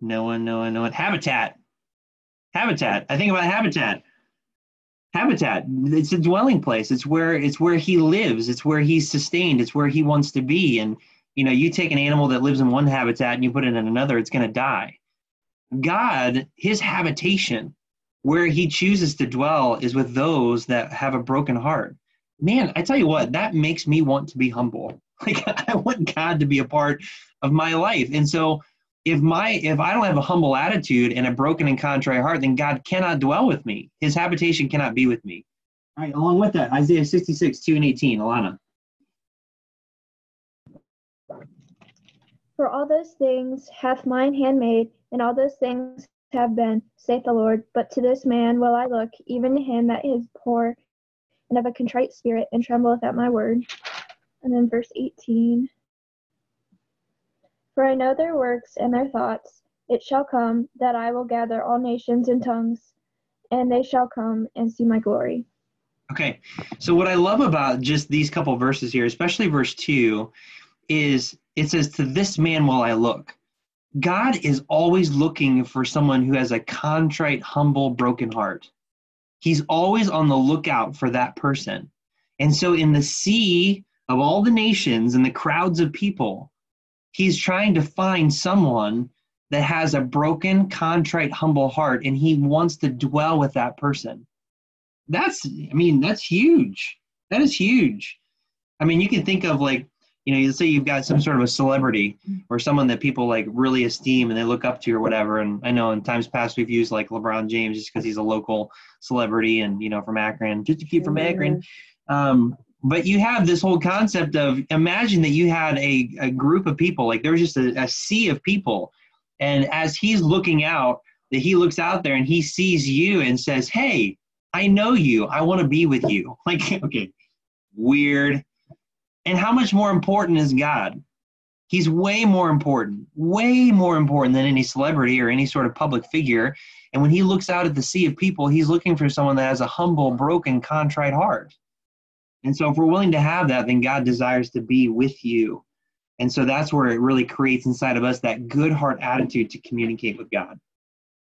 No one, no one, no one. Habitat. Habitat. I think about habitat. Habitat. It's a dwelling place. It's where it's where he lives. It's where he's sustained. It's where he wants to be. And you know, you take an animal that lives in one habitat and you put it in another, it's going to die. God, his habitation, where he chooses to dwell, is with those that have a broken heart. Man, I tell you what, that makes me want to be humble. Like I want God to be a part of my life. And so if my if I don't have a humble attitude and a broken and contrite heart, then God cannot dwell with me. His habitation cannot be with me. All right, along with that, Isaiah 66, 2 and 18, Alana.
For all those things hath mine hand made, and all those things have been, saith the Lord. But to this man will I look, even to him that is poor and of a contrite spirit, and trembleth at my word. And then verse 18 For I know their works and their thoughts. It shall come that I will gather all nations and tongues, and they shall come and see my glory.
Okay, so what I love about just these couple verses here, especially verse 2, is it says, To this man will I look. God is always looking for someone who has a contrite, humble, broken heart. He's always on the lookout for that person. And so, in the sea of all the nations and the crowds of people, he's trying to find someone that has a broken, contrite, humble heart, and he wants to dwell with that person. That's i mean that's huge. That is huge. I mean you can think of like you know you say you've got some sort of a celebrity or someone that people like really esteem and they look up to or whatever. And i know in times past we've used like lebron james just because he's a local celebrity and you know from akron just a kid from akron. Um, but you have this whole concept of imagine that you had a, a group of people like there was just a, a sea of people and as he's looking out that he looks out there and he sees you and says hey I know you. I want to be with you. Like, okay, weird. And how much more important is God? He's way more important, way more important than any celebrity or any sort of public figure. And when he looks out at the sea of people, he's looking for someone that has a humble, broken, contrite heart. And so, if we're willing to have that, then God desires to be with you. And so, that's where it really creates inside of us that good heart attitude to communicate with God.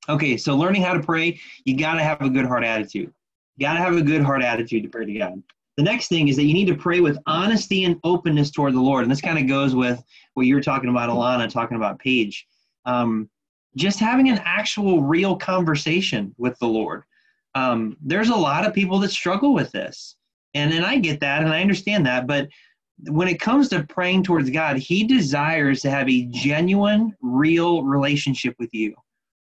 Okay, so learning how to pray, you got to have a good heart attitude. You got to have a good heart attitude to pray to God. The next thing is that you need to pray with honesty and openness toward the Lord. And this kind of goes with what you were talking about, Alana, talking about Paige. Um, just having an actual, real conversation with the Lord. Um, there's a lot of people that struggle with this. And, and I get that and I understand that. But when it comes to praying towards God, He desires to have a genuine, real relationship with you.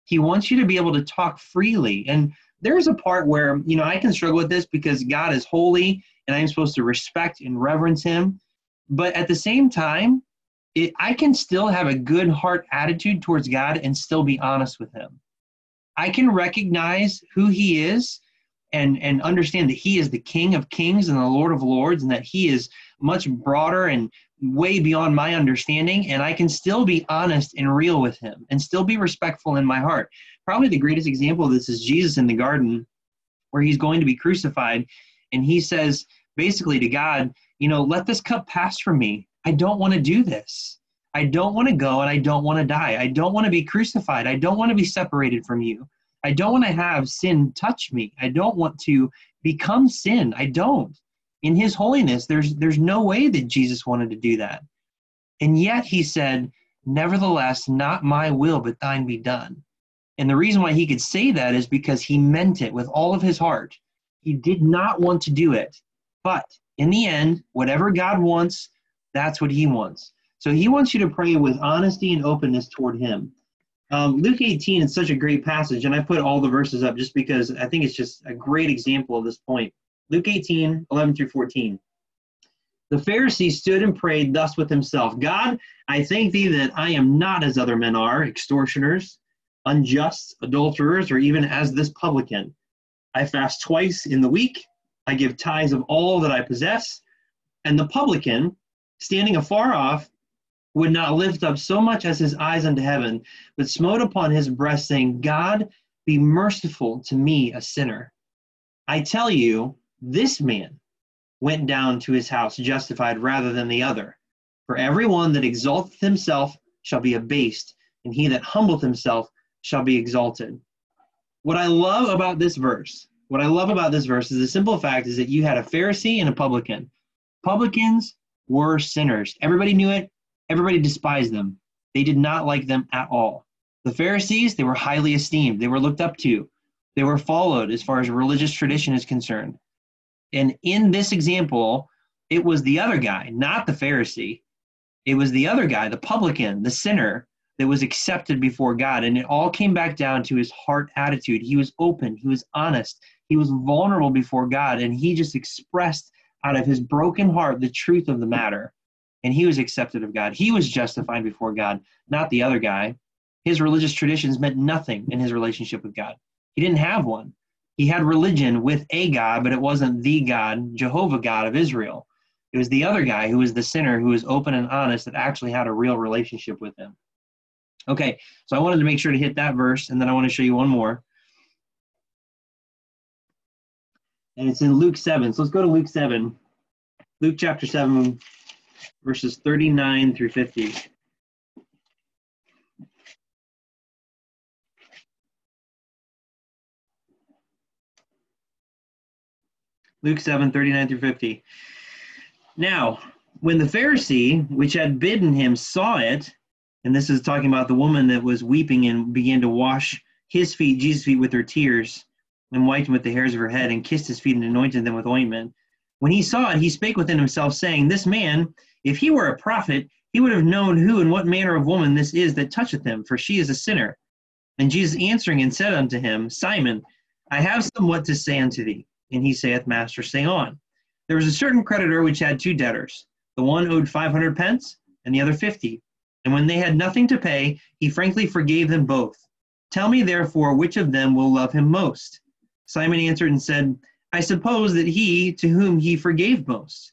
He wants you to be able to talk freely. And there's a part where, you know, I can struggle with this because God is holy and I'm supposed to respect and reverence him. But at the same time, it, I can still have a good heart attitude towards God and still be honest with him. I can recognize who he is and, and understand that he is the King of kings and the Lord of lords and that he is much broader and way beyond my understanding, and I can still be honest and real with him and still be respectful in my heart. Probably the greatest example of this is Jesus in the garden, where he's going to be crucified, and he says basically to God, You know, let this cup pass from me. I don't want to do this. I don't want to go and I don't want to die. I don't want to be crucified. I don't want to be separated from you. I don't want to have sin touch me. I don't want to become sin. I don't. In his holiness, there's there's no way that Jesus wanted to do that. And yet he said, "Nevertheless, not my will, but thine be done." And the reason why he could say that is because he meant it with all of his heart. He did not want to do it. But in the end, whatever God wants, that's what he wants. So he wants you to pray with honesty and openness toward him. Um, Luke 18 is such a great passage, and I put all the verses up just because I think it's just a great example of this point. Luke 18, 11 through 14. The Pharisee stood and prayed thus with himself God, I thank thee that I am not as other men are, extortioners, unjust, adulterers, or even as this publican. I fast twice in the week, I give tithes of all that I possess. And the publican, standing afar off, would not lift up so much as his eyes unto heaven, but smote upon his breast, saying, God, be merciful to me, a sinner. I tell you, this man went down to his house justified rather than the other. For every one that exalteth himself shall be abased, and he that humbleth himself shall be exalted. What I love about this verse, what I love about this verse is the simple fact is that you had a Pharisee and a publican. Publicans were sinners. Everybody knew it. Everybody despised them. They did not like them at all. The Pharisees, they were highly esteemed. They were looked up to. They were followed as far as religious tradition is concerned. And in this example, it was the other guy, not the Pharisee. It was the other guy, the publican, the sinner, that was accepted before God. And it all came back down to his heart attitude. He was open, he was honest, he was vulnerable before God, and he just expressed out of his broken heart the truth of the matter and he was accepted of God. He was justified before God, not the other guy. His religious traditions meant nothing in his relationship with God. He didn't have one. He had religion with a God, but it wasn't the God, Jehovah God of Israel. It was the other guy who was the sinner, who was open and honest, that actually had a real relationship with him. Okay, so I wanted to make sure to hit that verse, and then I want to show you one more. And it's in Luke 7. So let's go to Luke 7. Luke chapter 7, verses 39 through 50. Luke 7, 39 through 50. Now, when the Pharisee, which had bidden him, saw it, and this is talking about the woman that was weeping and began to wash his feet, Jesus' feet, with her tears, and wiped them with the hairs of her head, and kissed his feet and anointed them with ointment. When he saw it, he spake within himself, saying, This man if he were a prophet, he would have known who and what manner of woman this is that toucheth him, for she is a sinner. And Jesus answering and said unto him, Simon, I have somewhat to say unto thee. And he saith, Master, say on. There was a certain creditor which had two debtors. The one owed five hundred pence, and the other fifty. And when they had nothing to pay, he frankly forgave them both. Tell me therefore which of them will love him most. Simon answered and said, I suppose that he to whom he forgave most.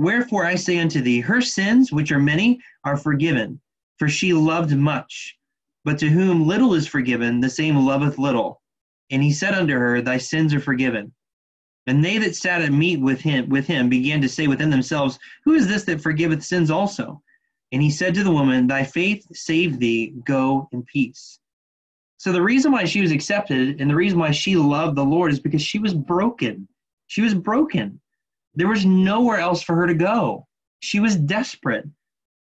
Wherefore I say unto thee, her sins, which are many, are forgiven, for she loved much. But to whom little is forgiven, the same loveth little. And he said unto her, Thy sins are forgiven. And they that sat at meat with him with him began to say within themselves, Who is this that forgiveth sins also? And he said to the woman, Thy faith saved thee, go in peace. So the reason why she was accepted and the reason why she loved the Lord is because she was broken. She was broken. There was nowhere else for her to go. She was desperate.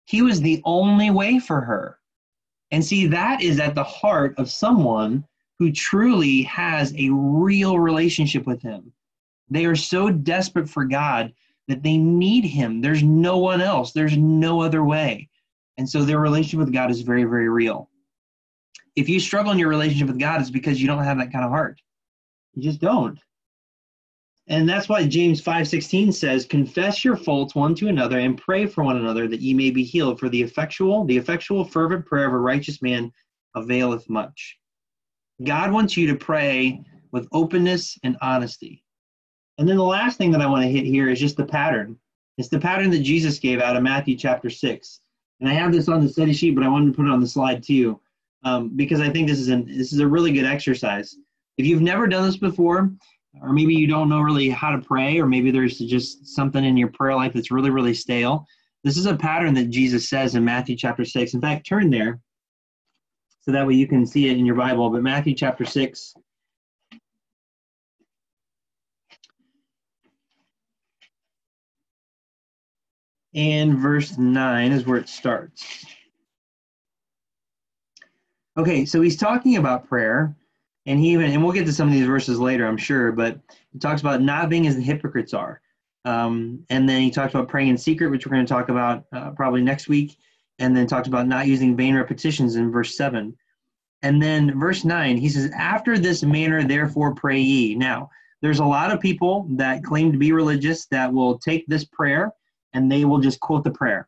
He was the only way for her. And see, that is at the heart of someone who truly has a real relationship with Him. They are so desperate for God that they need Him. There's no one else, there's no other way. And so their relationship with God is very, very real. If you struggle in your relationship with God, it's because you don't have that kind of heart. You just don't. And that's why James 5:16 says, "Confess your faults one to another and pray for one another that ye may be healed, for the effectual, the effectual fervent prayer of a righteous man availeth much." God wants you to pray with openness and honesty. And then the last thing that I want to hit here is just the pattern. It's the pattern that Jesus gave out of Matthew chapter 6. And I have this on the study sheet, but I wanted to put it on the slide too, um, because I think this is, an, this is a really good exercise. If you've never done this before, or maybe you don't know really how to pray, or maybe there's just something in your prayer life that's really, really stale. This is a pattern that Jesus says in Matthew chapter 6. In fact, turn there so that way you can see it in your Bible. But Matthew chapter 6. And verse 9 is where it starts. Okay, so he's talking about prayer, and he even and we'll get to some of these verses later, I'm sure, but he talks about not being as the hypocrites are. Um, and then he talks about praying in secret, which we're going to talk about uh, probably next week, and then talks about not using vain repetitions in verse 7. And then verse 9, he says, After this manner, therefore, pray ye. Now, there's a lot of people that claim to be religious that will take this prayer and they will just quote the prayer.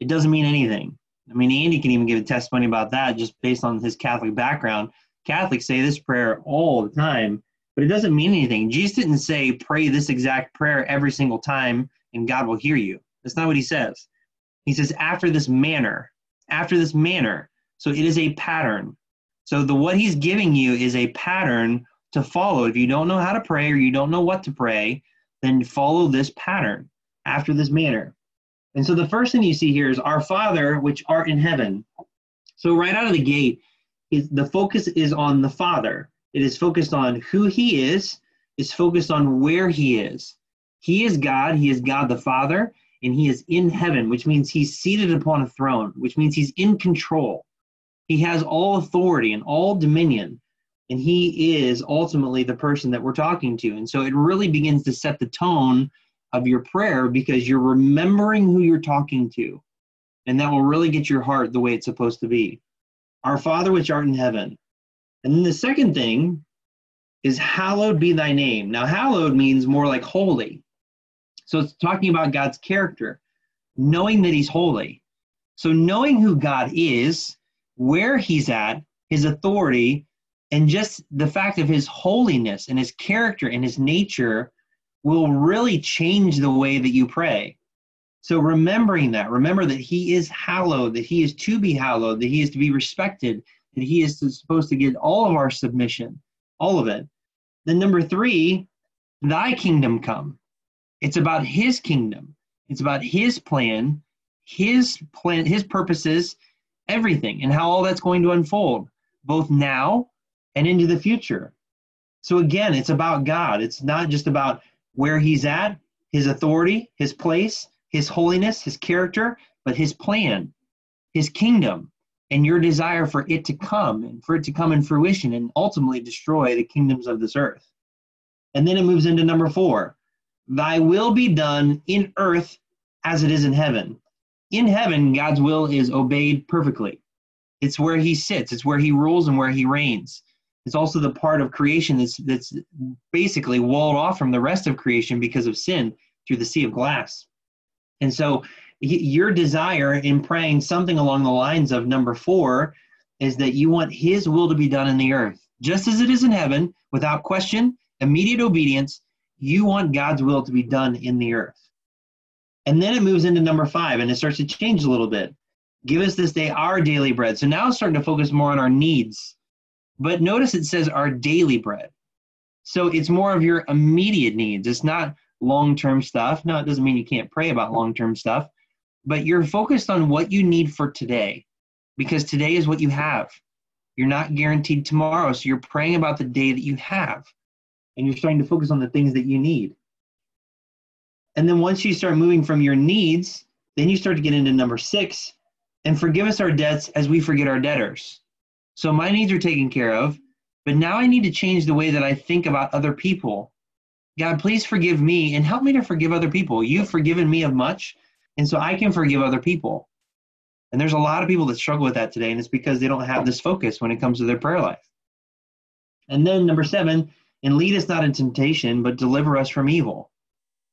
It doesn't mean anything. I mean, Andy can even give a testimony about that just based on his Catholic background. Catholics say this prayer all the time, but it doesn't mean anything. Jesus didn't say, pray this exact prayer every single time and God will hear you. That's not what he says. He says, after this manner, after this manner. So it is a pattern. So the what he's giving you is a pattern to follow. If you don't know how to pray or you don't know what to pray, then follow this pattern after this manner. And so the first thing you see here is our Father which art in heaven. So right out of the gate, is the focus is on the Father. It is focused on who he is, it's focused on where he is. He is God, he is God the Father, and he is in heaven, which means he's seated upon a throne, which means he's in control. He has all authority and all dominion, and he is ultimately the person that we're talking to. And so it really begins to set the tone of your prayer because you're remembering who you're talking to. And that will really get your heart the way it's supposed to be. Our Father which art in heaven. And then the second thing is hallowed be thy name. Now, hallowed means more like holy. So it's talking about God's character, knowing that he's holy. So knowing who God is, where he's at, his authority, and just the fact of his holiness and his character and his nature will really change the way that you pray. So remembering that, remember that he is hallowed, that he is to be hallowed, that he is to be respected, that he is supposed to get all of our submission, all of it. Then number three, thy kingdom come. It's about his kingdom. It's about his plan, his plan, his purposes, everything, and how all that's going to unfold, both now and into the future. So again, it's about God. It's not just about where he's at, his authority, his place, his holiness, his character, but his plan, his kingdom, and your desire for it to come and for it to come in fruition and ultimately destroy the kingdoms of this earth. And then it moves into number four Thy will be done in earth as it is in heaven. In heaven, God's will is obeyed perfectly. It's where he sits, it's where he rules and where he reigns. It's also the part of creation that's that's basically walled off from the rest of creation because of sin through the sea of glass. And so your desire in praying something along the lines of number 4 is that you want his will to be done in the earth. Just as it is in heaven, without question, immediate obedience, you want God's will to be done in the earth. And then it moves into number 5 and it starts to change a little bit. Give us this day our daily bread. So now it's starting to focus more on our needs but notice it says our daily bread. So it's more of your immediate needs. It's not long term stuff. No, it doesn't mean you can't pray about long term stuff, but you're focused on what you need for today because today is what you have. You're not guaranteed tomorrow. So you're praying about the day that you have and you're starting to focus on the things that you need. And then once you start moving from your needs, then you start to get into number six and forgive us our debts as we forget our debtors. So my needs are taken care of, but now I need to change the way that I think about other people. God, please forgive me and help me to forgive other people. You've forgiven me of much, and so I can forgive other people. And there's a lot of people that struggle with that today, and it's because they don't have this focus when it comes to their prayer life. And then number seven, and lead us not in temptation, but deliver us from evil.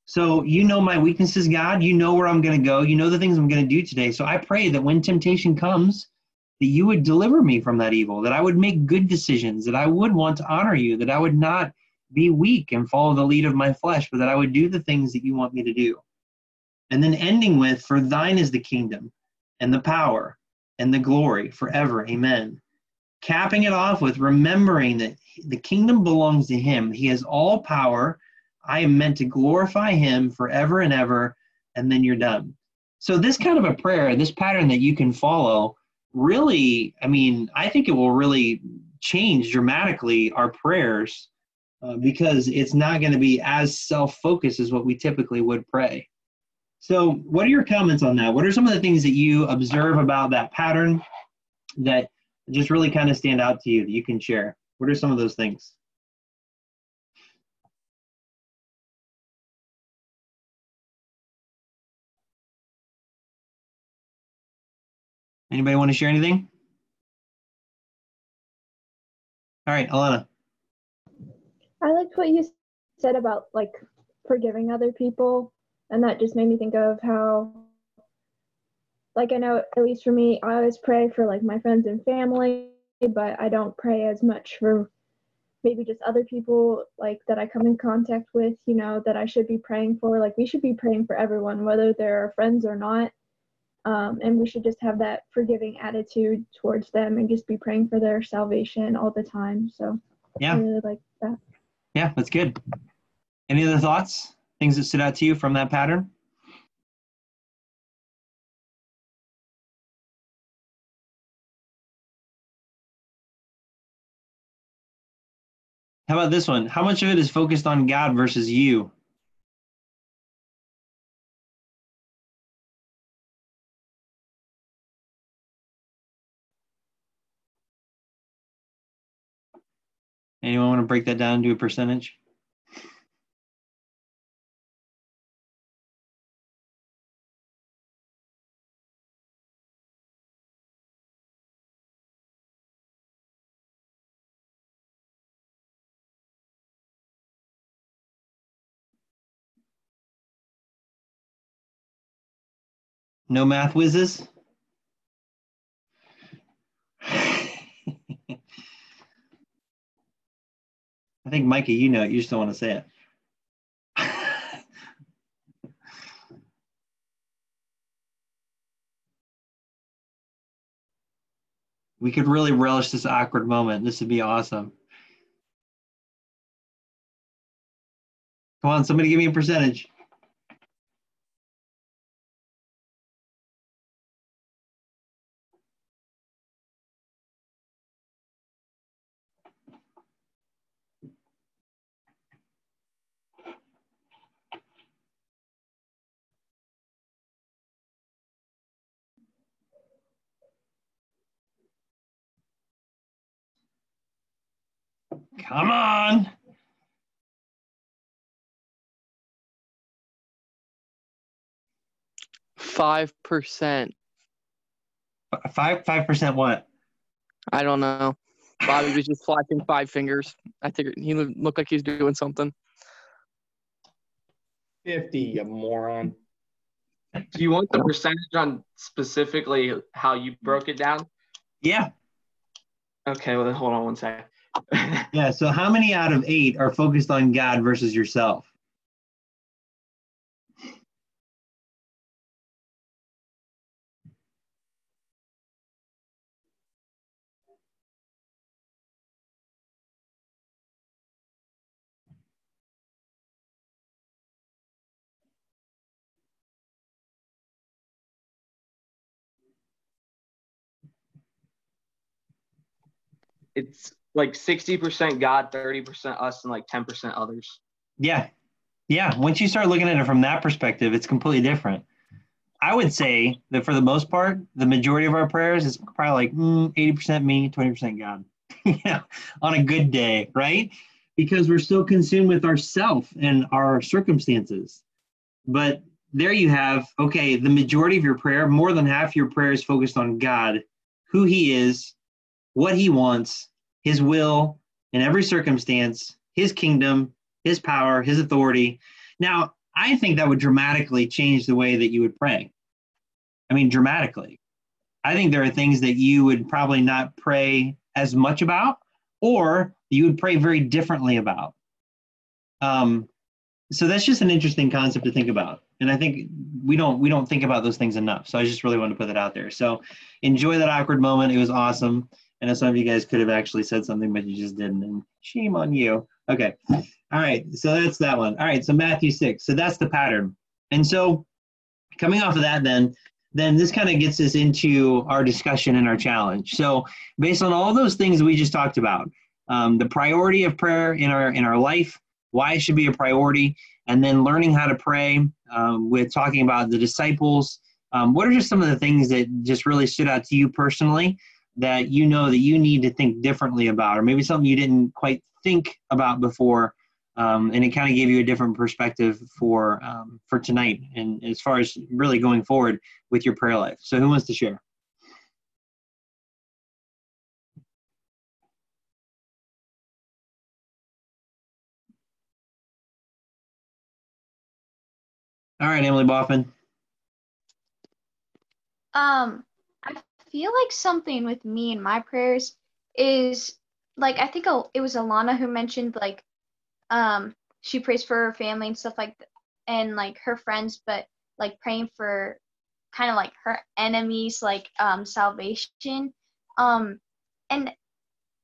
So you know my weaknesses, God. You know where I'm going to go. You know the things I'm going to do today. So I pray that when temptation comes, that you would deliver me from that evil, that I would make good decisions, that I would want to honor you, that I would not be weak and follow the lead of my flesh, but that I would do the things that you want me to do. And then ending with, For thine is the kingdom and the power and the glory forever. Amen. Capping it off with remembering that the kingdom belongs to him. He has all power. I am meant to glorify him forever and ever, and then you're done. So, this kind of a prayer, this pattern that you can follow, really, I mean, I think it will really change dramatically our prayers uh, because it's not going to be as self focused as what we typically would pray. So, what are your comments on that? What are some of the things that you observe about that pattern that just really kind of stand out to you that you can share? What are some of those things? Anybody want to share anything? All right, Alana.
I liked what you said about like forgiving other people, and that just made me think of how, like, I know at least for me, I always pray for like my friends and family, but I don't pray as much for maybe just other people like that I come in contact with, you know, that I should be praying for. Like, we should be praying for everyone, whether they're our friends or not. Um, and we should just have that forgiving attitude towards them and just be praying for their salvation all the time. So,
yeah,
I really like that.
Yeah, that's good. Any other thoughts? Things that stood out to you from that pattern? How about this one? How much of it is focused on God versus you? To break that down to a percentage? No math whizzes? I think, Mikey, you know it. You just don't want to say it. we could really relish this awkward moment. This would be awesome. Come on, somebody give me a percentage. Come on.
Five percent.
Five five percent what?
I don't know. Bobby was just flashing five fingers. I think he looked like he was doing something.
50, you moron.
Do you want the percentage on specifically how you broke it down?
Yeah.
Okay, well, then hold on one second.
Yeah, so how many out of eight are focused on God versus yourself?
It's like 60% God, 30% us, and like 10% others.
Yeah. Yeah. Once you start looking at it from that perspective, it's completely different. I would say that for the most part, the majority of our prayers is probably like mm, 80% me, 20% God. yeah, on a good day, right? Because we're still consumed with ourself and our circumstances. But there you have, okay, the majority of your prayer, more than half your prayer is focused on God, who He is, what He wants, His will in every circumstance, His kingdom, His power, His authority. Now, I think that would dramatically change the way that you would pray. I mean, dramatically. I think there are things that you would probably not pray as much about, or you would pray very differently about. Um, so that's just an interesting concept to think about, and I think we don't we don't think about those things enough. So I just really wanted to put that out there. So enjoy that awkward moment. It was awesome. I know some of you guys could have actually said something, but you just didn't, and shame on you. Okay, all right. So that's that one. All right. So Matthew six. So that's the pattern, and so coming off of that, then then this kind of gets us into our discussion and our challenge. So, based on all those things we just talked about, um, the priority of prayer in our in our life, why it should be a priority, and then learning how to pray um, with talking about the disciples. Um, what are just some of the things that just really stood out to you personally that you know that you need to think differently about, or maybe something you didn't quite think about before um, and it kind of gave you a different perspective for um, for tonight and as far as really going forward with your prayer life. So who wants to share? All right emily boffin.
Um, feel like something with me and my prayers is like I think it was Alana who mentioned like um she prays for her family and stuff like and like her friends, but like praying for kind of like her enemies like um salvation. Um and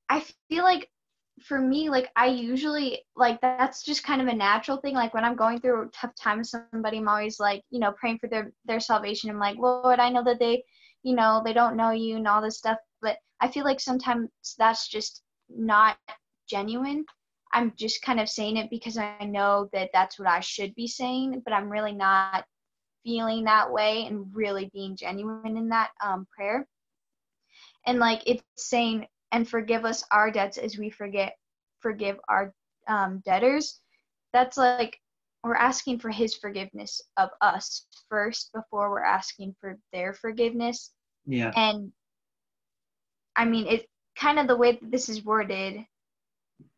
I feel like for me like I usually like that's just kind of a natural thing like when I'm going through a tough time with somebody I'm always like you know praying for their their salvation I'm like Lord I know that they you know they don't know you and all this stuff but I feel like sometimes that's just not genuine I'm just kind of saying it because I know that that's what I should be saying, but I'm really not feeling that way and really being genuine in that um, prayer. And like it's saying, and forgive us our debts as we forget forgive our um, debtors. That's like we're asking for His forgiveness of us first before we're asking for their forgiveness.
Yeah.
And I mean, it kind of the way that this is worded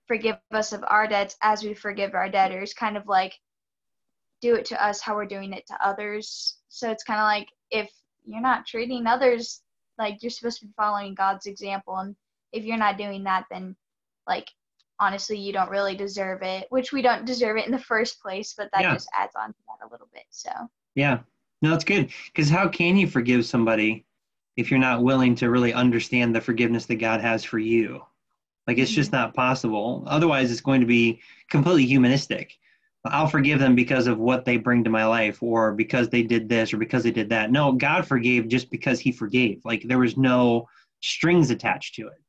forgive us of our debts as we forgive our debtors kind of like do it to us how we're doing it to others so it's kind of like if you're not treating others like you're supposed to be following god's example and if you're not doing that then like honestly you don't really deserve it which we don't deserve it in the first place but that
Yeah.
just adds on to that a little bit so
Yeah, no, it's good because how can you forgive somebody if you're not willing to really understand the forgiveness that God has for you? Like it's just not possible. Otherwise, it's going to be completely humanistic. I'll forgive them because of what they bring to my life, or because they did this, or because they did that. No, God forgave just because He forgave. Like there was no strings attached to it.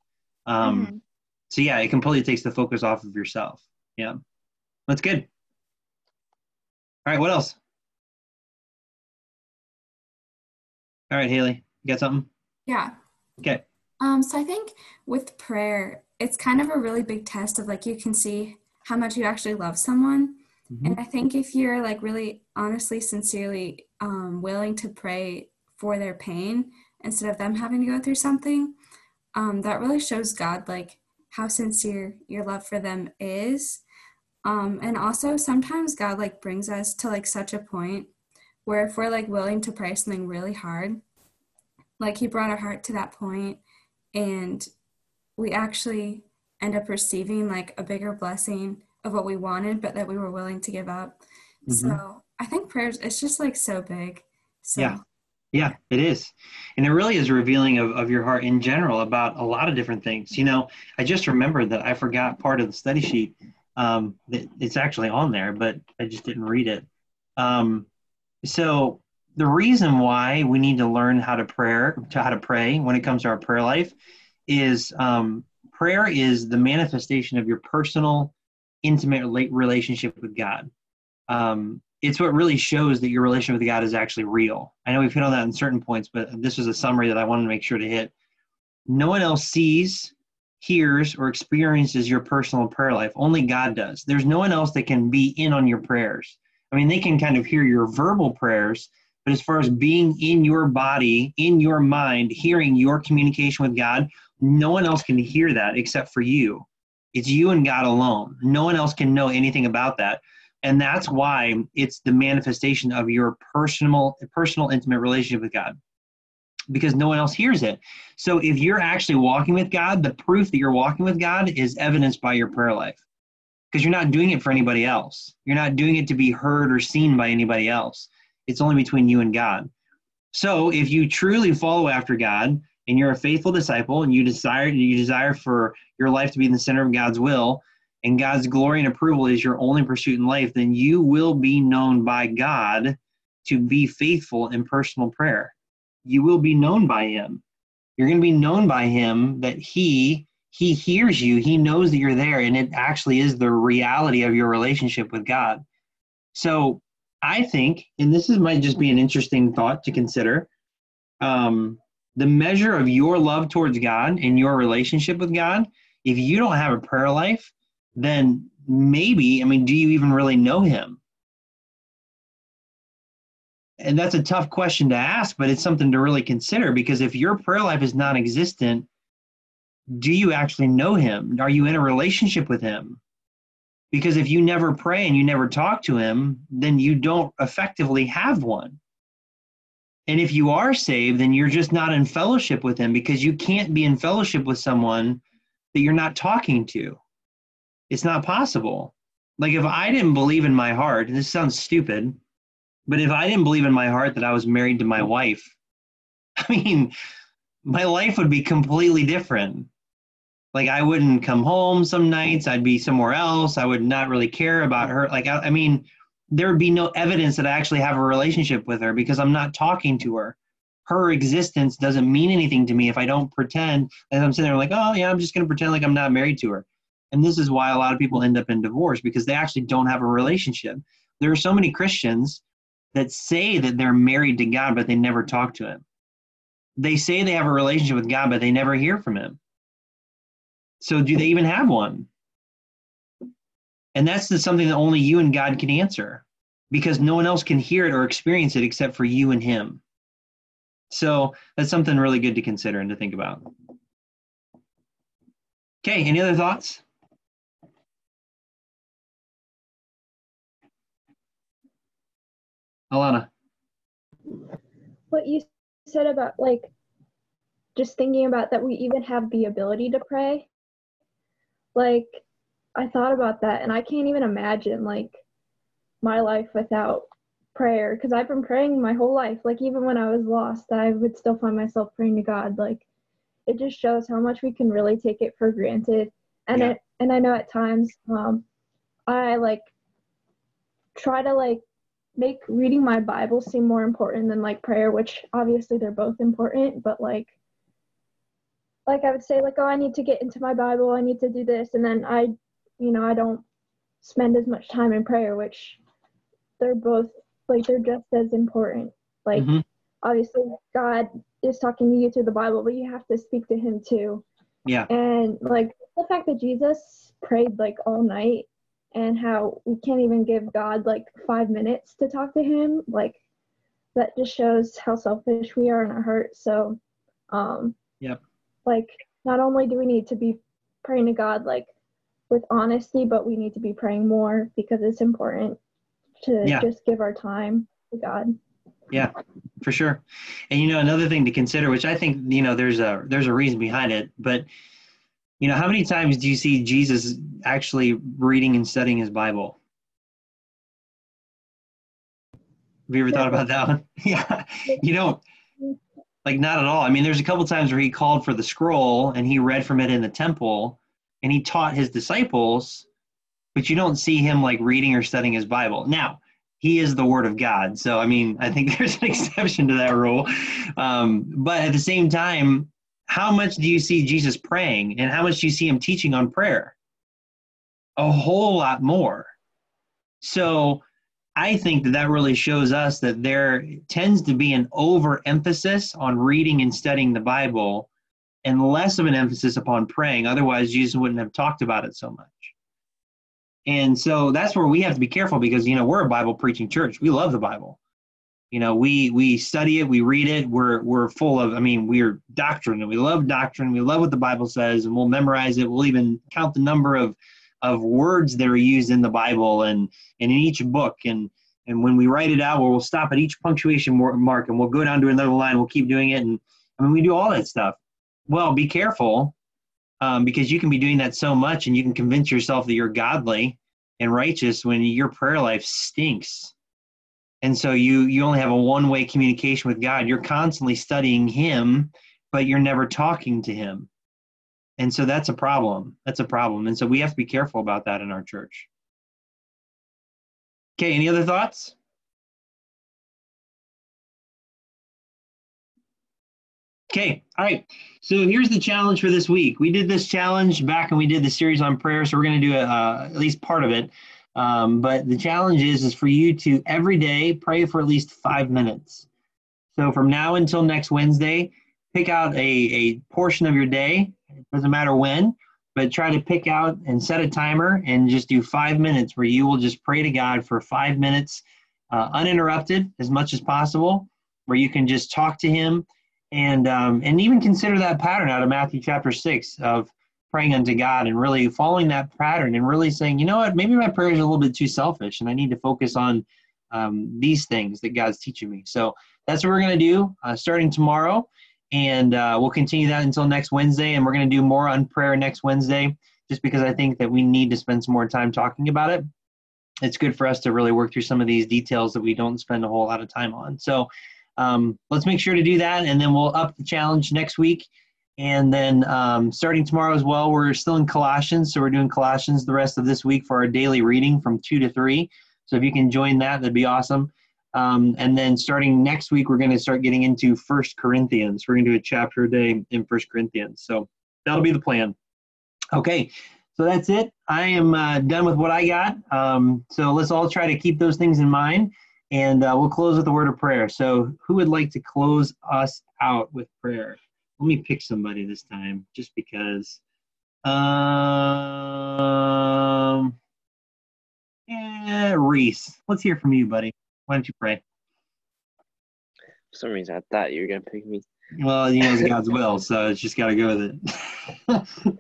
Um,
mhm.
So yeah, it completely takes the focus off of yourself. Yeah, that's good. All right, what else? All right, Haley, you got something?
Yeah.
Okay.
Um, so I think with prayer, it's kind of a really big test of like you can see how much you actually love someone. And I think if you're like really honestly, sincerely um, willing to pray for their pain instead of them having to go through something, um, that really shows God like how sincere your love for them is. Um, and also sometimes God like brings us to like such a point where if we're like willing to pray something really hard, like He brought our heart to that point, and we actually end up receiving like a bigger blessing of what we wanted, but that we were willing to give up.
Mhm.
So I think prayers, it's just like so big. So
Yeah. Yeah, it is. And it really is revealing of, of your heart in general about a lot of different things. You know, I just remembered that I forgot part of the study sheet. Um, that it's actually on there, but I just didn't read it. Um, so the reason why we need to learn how to prayer to how to pray when it comes to our prayer life is um, prayer is the manifestation of your personal, intimate relationship with God. Um, it's what really shows that your relationship with God is actually real. I know we've hit on that in certain points, but this was a summary that I wanted to make sure to hit. No one else sees, hears, or experiences your personal prayer life. Only God does. There's no one else that can be in on your prayers. I mean, they can kind of hear your verbal prayers, but as far as being in your body, in your mind, hearing your communication with God, no one else can hear that except for you. It's you and God alone. No one else can know anything about that. And that's why it's the manifestation of your personal, personal, intimate relationship with God because no one else hears it. So if you're actually walking with God, the proof that you're walking with God is evidenced by your prayer life because you're not doing it for anybody else. You're not doing it to be heard or seen by anybody else. It's only between you and God. So if you truly follow after God and you're a faithful disciple and you desire you desire for your life to be in the center of God's will and God's glory and approval is your only pursuit in life, then you will be known by God to be faithful in personal prayer you will be known by him. You're going to be known by him that he he hears you, he knows that you're there and it actually is the reality of your relationship with God. So, I think and this is might just be an interesting thought to consider. Um, the measure of your love towards God and your relationship with God, if you don't have a prayer life, then maybe, I mean, do you even really know him? and that's a tough question to ask, but it's something to really consider because if your prayer life is non existent, do you actually know him? Are you in a relationship with him? Because if you never pray and you never talk to him, then you don't effectively have one. And if you are saved, then you're just not in fellowship with him because you can't be in fellowship with someone that you're not talking to. It's not possible. Like if I didn't believe in my heart, and this sounds stupid, but if I didn't believe in my heart that I was married to my wife, I mean, my life would be completely different. Like I wouldn't come home some nights, I'd be somewhere else. I would not really care about her. Like I, I mean, there would be no evidence that I actually have a relationship with her because I'm not talking to her. Her existence doesn't mean anything to me if I don't pretend as I'm sitting there like, oh yeah, I'm just gonna pretend like I'm not married to her. And this is why a lot of people end up in divorce because they actually don't have a relationship. There are so many Christians that say that they're married to God, but they never talk to Him. They say they have a relationship with God, but they never hear from Him. So, do they even have one? And that's something that only you and God can answer because no one else can hear it or experience it except for you and Him. So, that's something really good to consider and to think about. Okay, any other thoughts? Alana.
What you said about like just thinking about that we even have the ability to pray. Like I thought about that and I can't even imagine like my life without prayer because I've been praying my whole life. Like even when I was lost, I would still find myself praying to God. Like it just shows how much we can really take it for granted. And yeah. it and I know at times um I like try to like make reading my Bible seem more important than like prayer, which obviously they're both important, but like like I would say like oh I need to get into my Bible, I need to do this and then I you know, I don't spend as much time in prayer, which they're both like they're just as important. Like mm-hmm. obviously God is talking to you through the Bible, but you have to speak to him too.
Yeah.
And like the fact that Jesus prayed like all night and how we can't even give God like five minutes to talk to Him. Like that just shows how selfish we are in our heart. So, um,
yep.
Like not only do we need to be praying to God like with honesty, but we need to be praying more because it's important to yeah. just give our time to God.
Yeah, for sure. And you know another thing to consider, which I think you know there's a there's a reason behind it, but you know, how many times do you see Jesus actually reading and studying his Bible? Have you ever thought about that one? yeah, you don't. Like, not at all. I mean, there's a couple times where he called for the scroll and he read from it in the temple and he taught his disciples, but you don't see him like reading or studying his Bible. Now, he is the word of God. So, I mean, I think there's an exception to that rule. Um, but at the same time, how much do you see Jesus praying and how much do you see him teaching on prayer? A whole lot more. So I think that that really shows us that there tends to be an overemphasis on reading and studying the Bible and less of an emphasis upon praying. Otherwise, Jesus wouldn't have talked about it so much. And so that's where we have to be careful because you know we're a Bible preaching church. We love the Bible. You know, we we study it, we read it. We're we're full of. I mean, we're doctrine, and we love doctrine. We love what the Bible says, and we'll memorize it. We'll even count the number of of words that are used in the Bible and and in each book. And and when we write it out, we'll we'll stop at each punctuation mark, and we'll go down to another line. We'll keep doing it, and I mean, we do all that stuff. Well, be careful um, because you can be doing that so much and you can convince yourself that you're godly and righteous when your prayer life stinks and so you you only have a one way communication with god you're constantly studying him but you're never talking to him and so that's a problem that's a problem and so we have to be careful about that in our church okay any other thoughts Okay, all right. So here's the challenge for this week. We did this challenge back when we did the series on prayer, so we're going to do a, uh, at least part of it. Um, but the challenge is is for you to every day pray for at least five minutes. So from now until next Wednesday, pick out a, a portion of your day. It doesn't matter when, but try to pick out and set a timer and just do five minutes where you will just pray to God for five minutes, uh, uninterrupted as much as possible, where you can just talk to Him and um, and even consider that pattern out of Matthew chapter six of praying unto God and really following that pattern and really saying, you know what, maybe my prayer is a little bit too selfish and I need to focus on um, these things that God's teaching me. So that's what we're going to do uh, starting tomorrow. And uh, we'll continue that until next Wednesday. And we're going to do more on prayer next Wednesday just because I think that we need to spend some more time talking about it. It's good for us to really work through some of these details that we don't spend a whole lot of time on. So um, let's make sure to do that, and then we'll up the challenge next week. And then um, starting tomorrow as well, we're still in Colossians, so we're doing Colossians the rest of this week for our daily reading from two to three. So if you can join that, that'd be awesome. Um, and then starting next week, we're going to start getting into First Corinthians. We're going to do a chapter a day in First Corinthians. So that'll be the plan. Okay, so that's it. I am uh, done with what I got. Um, so let's all try to keep those things in mind. And uh, we'll close with a word of prayer. So, who would like to close us out with prayer? Let me pick somebody this time, just because. Um, yeah, Reese. Let's hear from you, buddy. Why don't you pray?
For some reason, I thought you were gonna pick me.
Well, you know, it's God's will, so it's just got to go with it.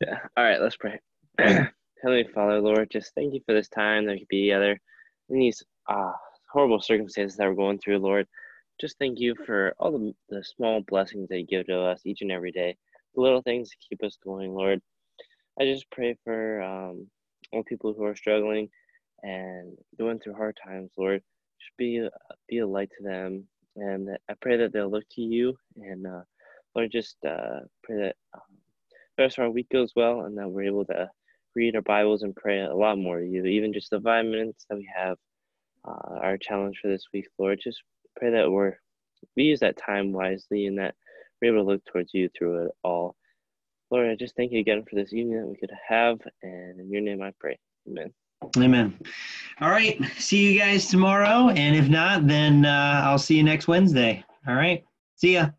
yeah. All right, let's pray. Heavenly Father, Lord, just thank you for this time that we could be together in these uh, horrible circumstances that we're going through, Lord. Just thank you for all the, the small blessings that you give to us each and every day, the little things to keep us going, Lord. I just pray for um, all people who are struggling and going through hard times, Lord. Just be a, be a light to them, and I pray that they'll look to you, and uh, Lord, just uh, pray that um, the rest of our week goes well, and that we're able to read our Bibles and pray a lot more to you, even just the five minutes that we have uh, our challenge for this week, Lord. Just pray that we're we use that time wisely and that we're able to look towards you through it all. Lord, I just thank you again for this evening that we could have, and in your name I pray. Amen.
Amen. All right. See you guys tomorrow. And if not, then uh, I'll see you next Wednesday. All right. See ya.